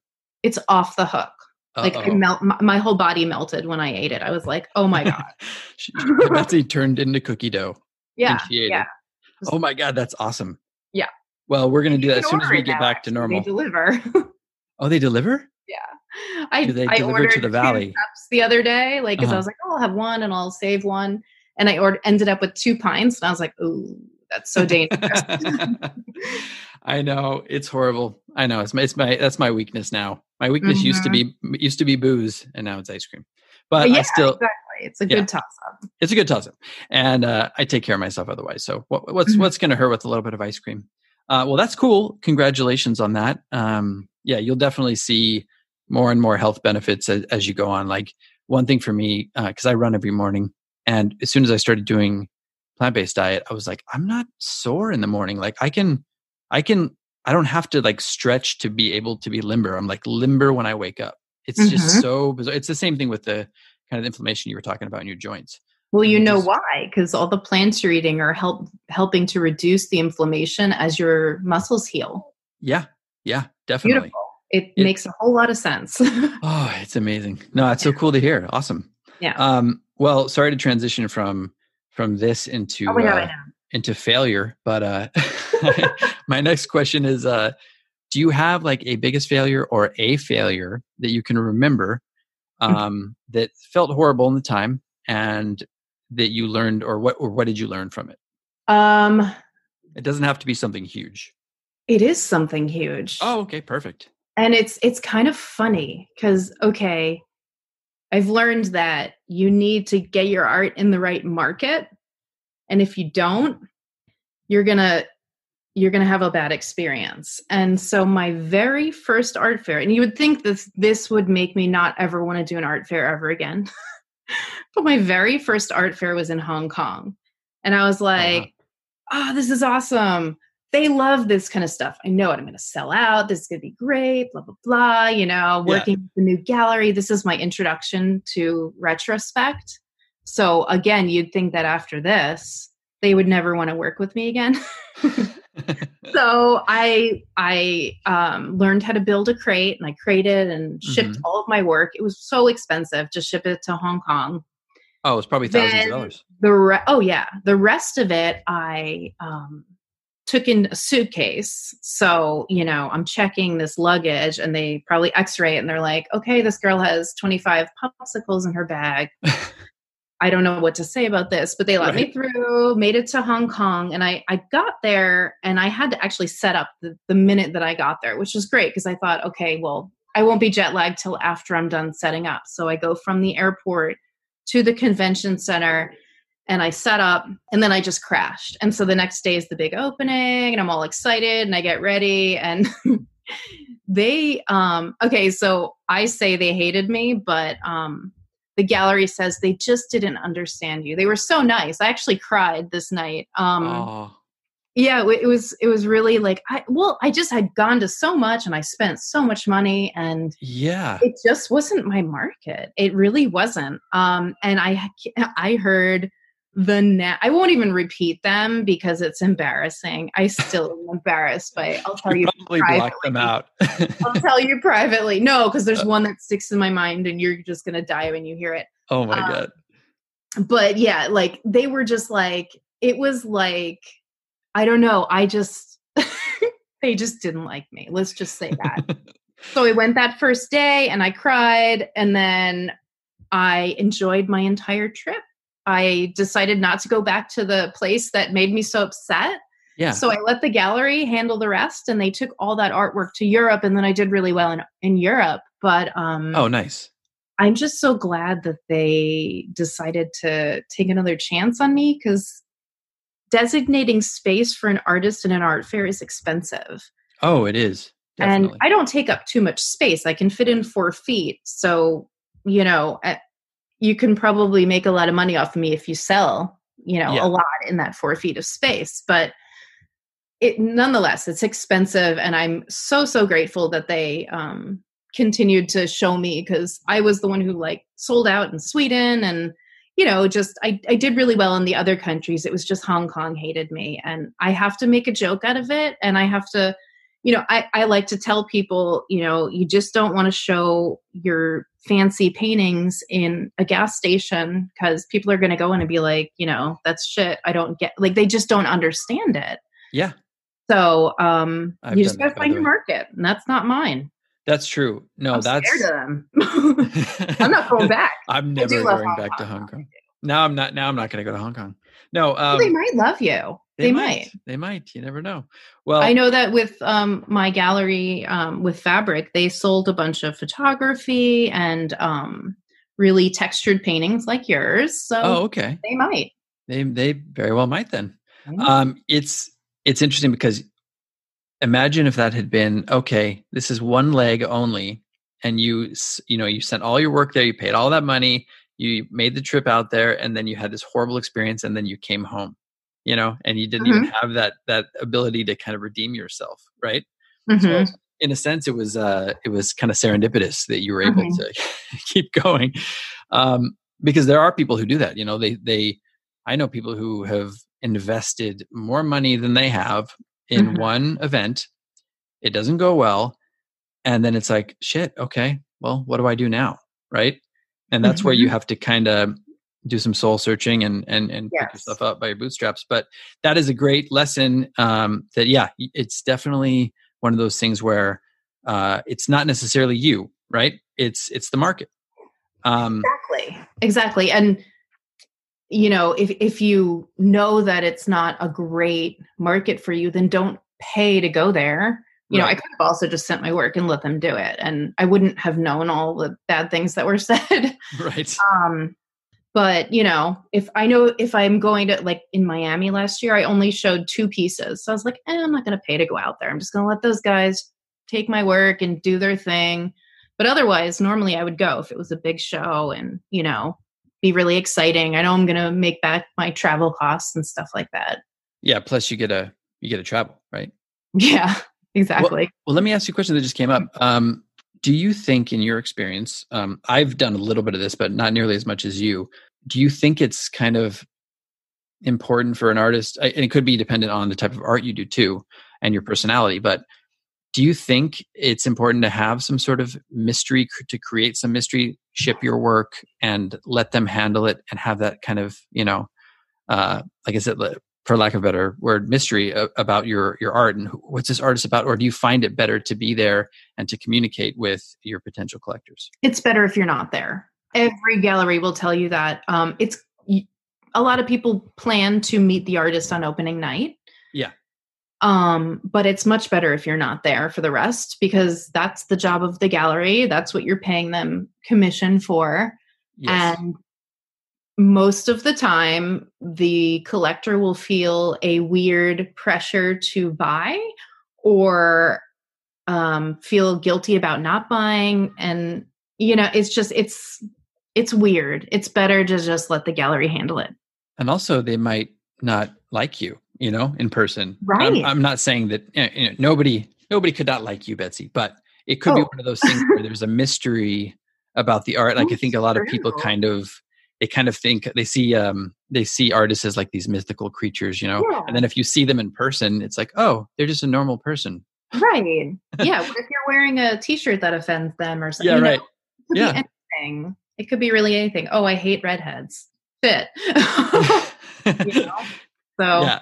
It's off the hook. Uh-oh. Like I melt, my, my, whole body melted when I ate it. I was like, "Oh my god!" Betsy turned into cookie dough. Yeah, yeah. Oh my god, that's awesome. Yeah. Well, we're gonna do that as soon as we get back to normal. They deliver. oh, they deliver. Yeah, I do they I deliver to the valley the other day, like because uh-huh. I was like, "Oh, I'll have one and I'll save one," and I ordered ended up with two pints, and I was like, "Ooh." That's so dangerous. I know it's horrible. I know it's my, it's my that's my weakness now. My weakness mm-hmm. used to mm-hmm. be used to be booze, and now it's ice cream. But yeah, I still exactly. It's a good toss up. It's a good toss up, and uh, I take care of myself otherwise. So what, what's mm-hmm. what's going to hurt with a little bit of ice cream? Uh, well, that's cool. Congratulations on that. Um, yeah, you'll definitely see more and more health benefits as, as you go on. Like one thing for me, because uh, I run every morning, and as soon as I started doing plant based diet, I was like, I'm not sore in the morning. Like I can, I can I don't have to like stretch to be able to be limber. I'm like limber when I wake up. It's mm-hmm. just so bizarre. It's the same thing with the kind of inflammation you were talking about in your joints. Well, you know why? Because all the plants you're eating are help helping to reduce the inflammation as your muscles heal. Yeah, yeah, definitely. Beautiful. It, it makes a whole lot of sense. oh, it's amazing. No, it's so cool to hear. Awesome. Yeah. Um, well, sorry to transition from from this into oh, uh, into failure, but uh my next question is uh, do you have like a biggest failure or a failure that you can remember mm. um, that felt horrible in the time and that you learned or what or what did you learn from it? Um it doesn't have to be something huge. It is something huge. Oh okay perfect. And it's it's kind of funny because okay i've learned that you need to get your art in the right market and if you don't you're gonna you're going to have a bad experience. And so my very first art fair, and you would think this this would make me not ever want to do an art fair ever again. but my very first art fair was in Hong Kong. And I was like, uh-huh. "Oh, this is awesome. They love this kind of stuff. I know it. I'm going to sell out. This is going to be great, blah blah blah, you know, working yeah. the new gallery. This is my introduction to retrospect." So again, you'd think that after this, they would never want to work with me again. so I I um, learned how to build a crate and I created and shipped mm-hmm. all of my work. It was so expensive to ship it to Hong Kong. Oh, it's probably thousands then of dollars. The re- oh yeah, the rest of it I um, took in a suitcase. So you know I'm checking this luggage and they probably X-ray it and they're like, okay, this girl has 25 popsicles in her bag. I don't know what to say about this, but they let right. me through, made it to Hong Kong, and I, I got there and I had to actually set up the, the minute that I got there, which was great because I thought, okay, well, I won't be jet lagged till after I'm done setting up. So I go from the airport to the convention center and I set up and then I just crashed. And so the next day is the big opening and I'm all excited and I get ready and they um okay, so I say they hated me, but um the gallery says they just didn't understand you. They were so nice. I actually cried this night. Um, oh, yeah it was it was really like i well i just had gone to so much and i spent so much money and yeah. it just wasn't my market it really wasn't um and i i heard the net i won't even repeat them because it's embarrassing i still am embarrassed by i'll tell you, probably block them privately. out. i'll tell you privately no because there's Uh. one that sticks in my mind and you're just gonna die when you hear it oh my Um, god. but yeah like they were just like it was like i don't know i just they just didn't like me let's just say that so we went that first day and i cried and then i enjoyed my entire trip i decided not to go back to the place that made me so upset yeah. so i let the gallery handle the rest and they took all that artwork to europe and then i did really well in, in europe but um oh, nice. I'm just so glad that they decided to take another chance on me because designating space for an artist in an art fair is expensive. Oh, it is. Definitely. And I don't take up too much space. I can fit in four feet. So, you know, you can probably make a lot of money off of me if you sell, you know, Yeah. a lot in that four feet of space. But it nonetheless, it's expensive. And I'm so, so grateful that they um, continued to show me because I was the one who like sold out in Sweden and you know just I, I did really well in the other countries it was just hong kong hated me and i have to make a joke out of it and i have to you know i, I like to tell people you know you just don't want to show your fancy paintings in a gas station because people are going to go in and be like you know that's shit i don't get like they just don't understand it yeah, so um I've you just got to find your market and that's not mine that's true. No, I'm that's. scared of them i'm not going back I'm never going Hong back to Hong Kong. No, I'm not. Now I'm not going to go to Hong Kong. No, Well, um, they might love you they, might. They might. You never know. Well, I know that with um, my gallery um, with Fabrik, they sold a bunch of photography and um, really textured paintings like yours. So Oh, okay. they might. They they very well might then. Um, it's it's interesting because imagine if that had been okay. This is one leg only, and you you know you sent all your work there. You paid all that money. You made the trip out there, and then you had this horrible experience, and then you came home. You know, and you didn't even have that that ability to kind of redeem yourself, right? Mhm. So in a sense, it was uh, it was kind of serendipitous that you were able Mhm. to keep going, um, because there are people who do that. You know, they they I know people who have invested more money than they have in Mhm. one event. It doesn't go well, and then it's like shit. Okay, well, what do I do now? Right, and that's where you Mhm. have to kind of do some soul searching and and and pick yourself up by your bootstraps. But that is a great lesson. Um, that yeah, it's definitely one of those things where uh, it's not necessarily you, right? It's it's the market. Um, Exactly. Exactly. And you know, if if you know that it's not a great market for you, then don't pay to go there. You know, I Right. could have also just sent my work and let them do it, and I wouldn't have known all the bad things that were said. right. um but you know if i know if i'm going to like in miami last year i only showed two pieces so i was like eh, i'm not going to pay to go out there i'm just going to let those guys take my work and do their thing but otherwise normally i would go if it was a big show and you know be really exciting i know i'm going to make back my travel costs and stuff like that Yeah. Plus, you get a you get a travel, right? yeah exactly Well, let me ask you a question that just came up. Um, do you think, in your experience, um, I've done a little bit of this, but not nearly as much as you. Do you think it's kind of important for an artist, and it could be dependent on the type of art you do too, and your personality, but do you think it's important to have some sort of mystery to create some mystery ship your work and let them handle it and have that kind of you know uh like i said for lack of a better word mystery a- about your your art and what's this artist about or do you find it better to be there and to communicate with your potential collectors it's better if you're not there. Every gallery will tell you that. Um, it's a lot of people plan to meet the artist on opening night. Yeah. Um, but it's much better if you're not there for the rest because that's the job of the gallery. That's what you're paying them commission for. yes And most of the time, the collector will feel a weird pressure to buy or um, feel guilty about not buying. And, you know, it's just, it's, it's weird. It's better to just let the gallery handle it. And also, they might not like you, you know, in person. Right. I'm, I'm not saying that you know, nobody nobody could not like you, Betsy, but it could be Oh. one of those things where there's a mystery about the art. Like I think a lot of people kind of they kind of think they see um they see artists as like these mythical creatures, you know. Yeah. And then if you see them in person, it's like, oh, they're just a normal person. Right. Yeah. What if you're wearing a T-shirt that offends them or something? Yeah, You know, right. It could Yeah. be anything. It could be really anything. Oh, I hate redheads. Shit. you know? So yeah.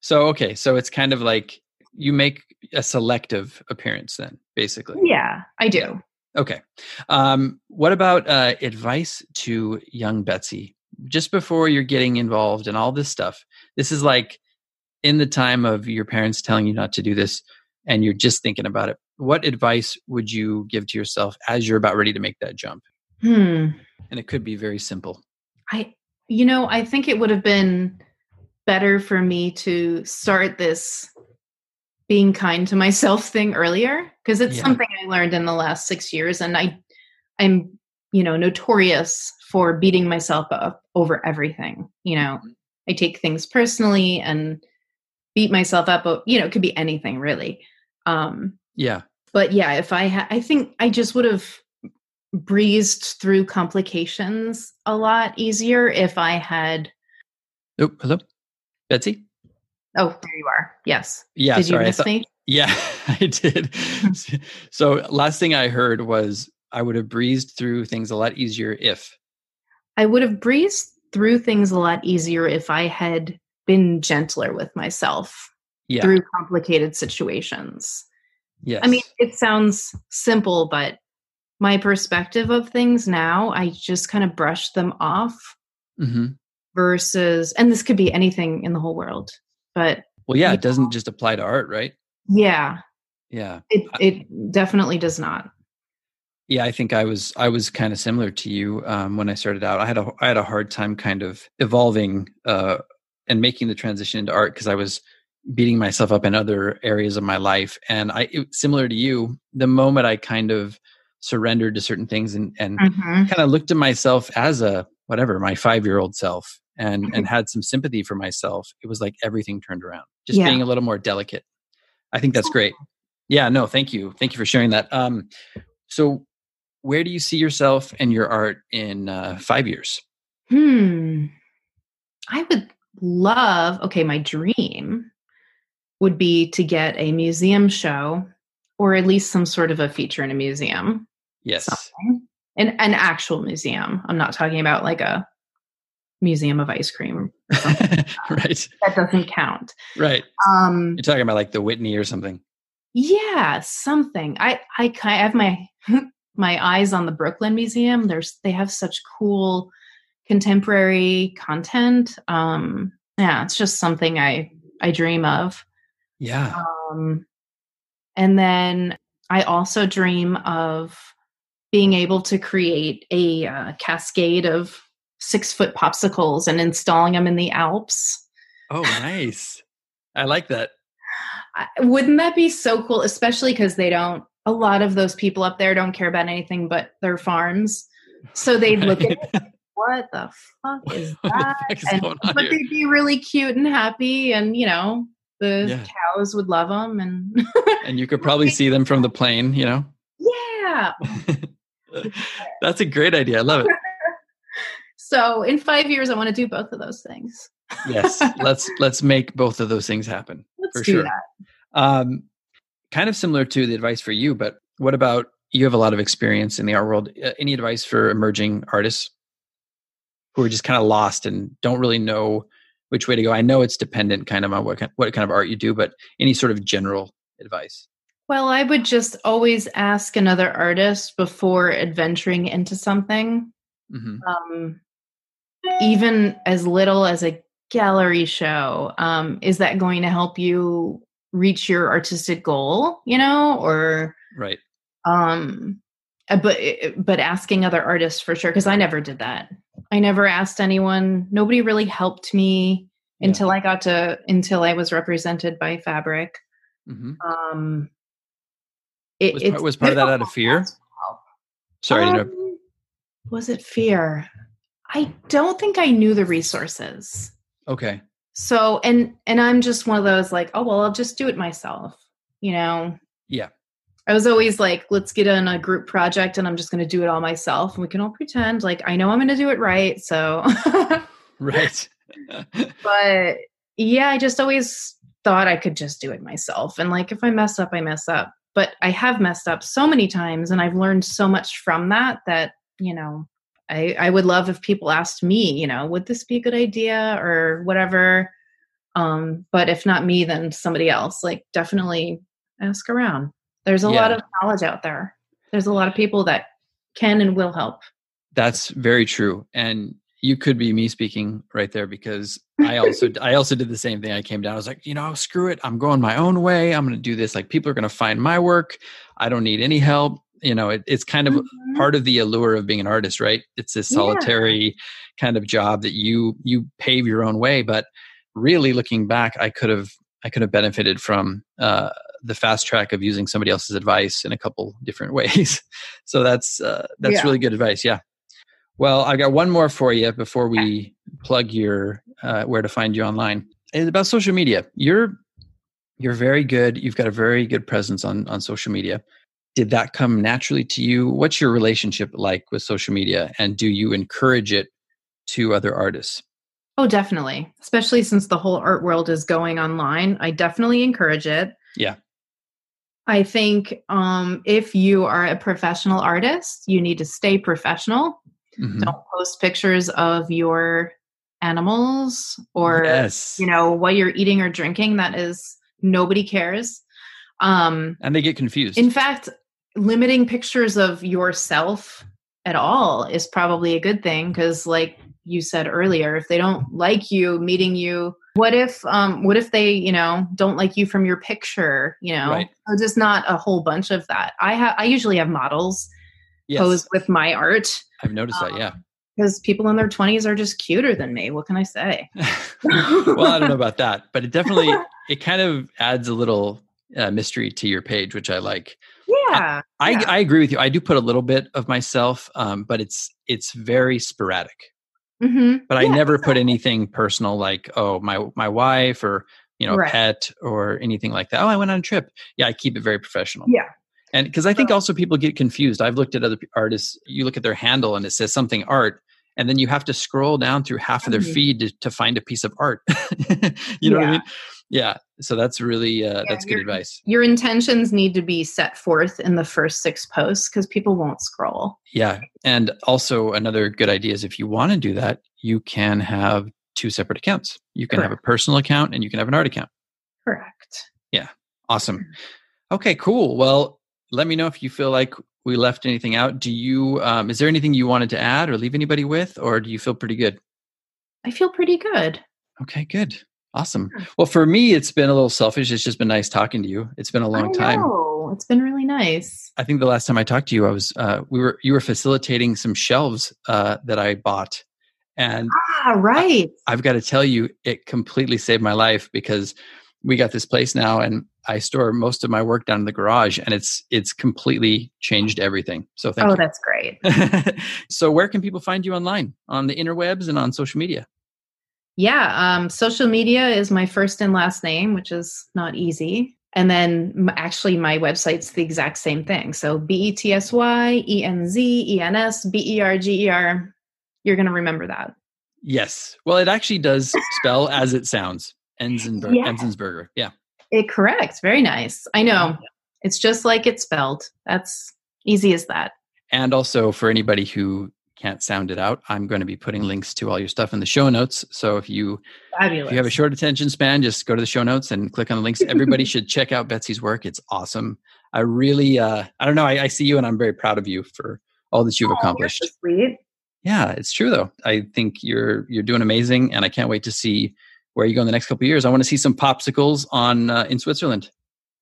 So okay, so it's kind of like you make a selective appearance then, basically. yeah, I do. Okay. Um, what about uh, advice to young Betsy just before you're getting involved in all this stuff? This is like in the time of your parents telling you not to do this and you're just thinking about it. What advice would you give to yourself as you're about ready to make that jump? Hmm. And it could be very simple. I, you know, I think it would have been better for me to start this being kind to myself thing earlier because it's Yeah. something I learned in the last six years, and I, I'm, you know, notorious for beating myself up over everything. You know, I take things personally and beat myself up. You know, it could be anything really. Um, Yeah. but yeah, if I had, I think I just would have breezed through complications a lot easier if I had. Oh, hello? Betsy? Oh, there you are. Yes. Yeah, Did you sorry. I miss thought- me? Yeah, I did. so last thing I heard was I would have breezed through things a lot easier if. I would have breezed through things a lot easier if I had been gentler with myself Yeah. through complicated situations. yes. I mean, it sounds simple, but my perspective of things now, I just kind of brush them off hmm versus, and this could be anything in the whole world, but Well, yeah, it doesn't just apply to art, right? yeah, Yeah. it, it definitely does not. Yeah, I think I was I was kind of similar to you um, when I started out. I had a I had a hard time kind of evolving uh, and making the transition into art because I was beating myself up in other areas of my life. And I it, similar to you, the moment I kind of surrendered to certain things and and Mhm. kind of looked at myself as a whatever my five year old self and and had some sympathy for myself, it was like everything turned around. Just Yeah. being a little more delicate. I think that's great. Yeah, no, thank you, thank you for sharing that. Um, so where do you see yourself and your art in uh, five years? Hmm. I would love, okay, my dream would be to get a museum show or at least some sort of a feature in a museum. Yes. Something. An an actual museum. I'm not talking about like a museum of ice cream. right. That doesn't count. Right. Um You're talking about like the Whitney or something. yeah, something. I I I have my my eyes on the Brooklyn Museum. There's they have such cool contemporary content. Um yeah, it's just something I I dream of. Yeah. Um, and then I also dream of being able to create a uh, cascade of six foot popsicles and installing them in the Alps. Oh, nice. I like that. Wouldn't that be so cool? Especially because they don't, a lot of those people up there don't care about anything but their farms. So they'd look at it, Right. what the fuck is that? fuck is And- but here? they'd be really cute and happy, and you know, the Yeah. cows would love them. And and you could probably see them from the plane, you know? yeah, That's a great idea. I love it. So in five years, I want to do both of those things. Yes. let's let's make both of those things happen. Let's For do sure. that. Um, kind of similar to the advice for you, but what about you have a lot of experience in the art world. Uh, any advice for emerging artists who are just kind of lost and don't really know which way to go? I know it's dependent kind of on what kind, what kind of art you do, but any sort of general advice? Well, I would just always ask another artist before adventuring into something, hmm um, even as little as a gallery show. Um, is that going to help you reach your artistic goal? You know, or Right. um uh, but but asking other artists for sure because i never did that i never asked anyone nobody really helped me Yeah. until i got to until i was represented by Fabrik hmm um it, Was, part, was part of that out of fear? Sorry um, Was it fear? I don't think I knew the resources. Okay. So and and I'm just one of those like, oh well, I'll just do it myself. You know. Yeah. I was always like, let's get in a group project and I'm just going to do it all myself and we can all pretend like I know I'm going to do it right. So Right. but yeah, I just always thought I could just do it myself. And like, if I mess up, I mess up. But I have messed up so many times and I've learned so much from that that, you know, I, I would love if people asked me, you know, would this be a good idea or whatever. Um, but if not me, then somebody else. Like, definitely ask around. There's a Yeah. lot of knowledge out there. There's a lot of people that can and will help. That's very true. And you could be me speaking right there because I also I also did the same thing. I came down. I was like, you know, screw it. I'm going my own way. I'm going to do this. Like people are going to find my work. I don't need any help. You know, it, it's kind of Mhm. part of the allure of being an artist, right? It's this Yeah. solitary kind of job that you you pave your own way. But really, looking back, I could have I could have benefited from uh, the fast track of using somebody else's advice in a couple different ways. so that's uh, that's Yeah. really good advice. Yeah. Well, I got one more for you before we plug your uh, where to find you online. It's about social media. You're you're very good. You've got a very good presence on on social media. Did that come naturally to you? What's your relationship like with social media, and do you encourage it to other artists? Oh, definitely. Especially since the whole art world is going online. I definitely encourage it. Yeah. I think um, if you are a professional artist, you need to stay professional. Mhm. Don't post pictures of your animals or yes, you know what you're eating or drinking. That is nobody cares. Um, and they get confused. in fact, limiting pictures of yourself at all is probably a good thing because, like you said earlier, if they don't like you meeting you, what if um what if they, you know, don't like you from your picture, you know? Right. So just not a whole bunch of that. I have I usually have models yes, pose with my art I've noticed that. Yeah. because people in their 20s are just cuter than me. What can I say? well, I don't know about that, but it definitely it kind of adds a little uh, mystery to your page, which I like. Yeah. I, Yeah. I agree with you. I do put a little bit of myself, um, but it's it's very sporadic. hmm But I Yeah, never put anything personal like oh my my wife or you know Right. pet or anything like that. Oh, I went on a trip. Yeah, I keep it very professional. Yeah. and because I think also people get confused. I've looked at other artists. You look at their handle and it says something art. And then you have to scroll down through half of their feed to, to find a piece of art. you know what I mean? Yeah. So that's really uh, that's good you're- advice. Your intentions need to be set forth in the first six posts because people won't scroll. Yeah. And also another good idea is if you want to do that, you can have two separate accounts. You can have a personal account and you can have an art account. Correct. Yeah. Awesome. Okay, cool. Well, let me know if you feel like we left anything out. Do you um is there anything you wanted to add or leave anybody with or do you feel pretty good? I feel pretty good. Okay, good. Awesome. Well, for me it's been a little selfish. It's just been nice talking to you. It's been a long I time. It's been really nice. I think the last time I talked to you, I was uh, we were you were facilitating some shelves uh, that I bought, and Ah, right. I've got to tell you, it completely saved my life because we got this place now, and I store most of my work down in the garage, and it's it's completely changed everything. So thank you. oh, that's great. so where can people find you online on the interwebs and on social media? Yeah. Um, social media is my first and last name, which is not easy. And then actually, my website's the exact same thing. So B E T S Y E N Z E N S B E R G E R. You're going to remember that. Yes. Well, it actually does spell as it sounds. Enzenberg, Yeah. Enzensberger. Yeah. It correct. Very nice. I know. It's just like it's spelled. That's easy as that. And also for anybody who can't sound it out, I'm going to be putting links to all your stuff in the show notes. So if you Fabulous. if you have a short attention span, just go to the show notes and click on the links. Everybody should check out Betsy's work. It's awesome. I really uh I don't know, I, I see you and I'm very proud of you for all that you've Oh, accomplished. sweet. Yeah, it's true though. I think you're you're doing amazing and I can't wait to see where you go in the next couple of years. I want to see some popsicles on uh, in Switzerland.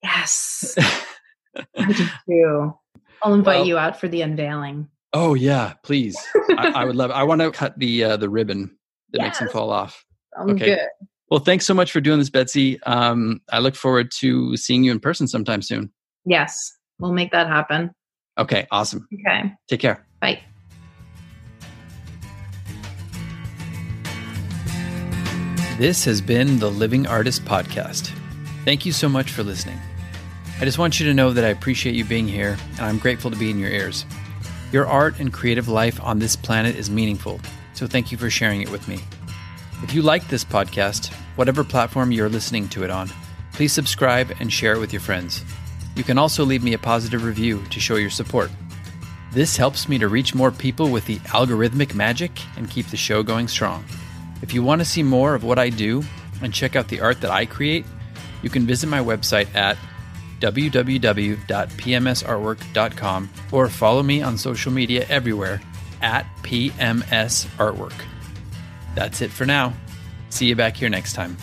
Yes. I do too. I'll invite Well- you out for the unveiling. Oh yeah, please. I, I, would love. It. I want to cut the uh, the ribbon that yes. makes them fall off. Sounds okay. Good. Well, thanks so much for doing this, Betsy. Um, I look forward to seeing you in person sometime soon. Yes, we'll make that happen. Okay, awesome. Okay. Take care. Bye. This has been the Living Artist Podcast. Thank you so much for listening. I just want you to know that I appreciate you being here and I'm grateful to be in your ears. Your art and creative life on this planet is meaningful, so thank you for sharing it with me. If you like this podcast, whatever platform you're listening to it on, please subscribe and share it with your friends. You can also leave me a positive review to show your support. This helps me to reach more people with the algorithmic magic and keep the show going strong. If you want to see more of what I do and check out the art that I create, you can visit my website at www.pmsartwork.com or follow me on social media everywhere at PMS Artwork. That's it for now. See you back here next time.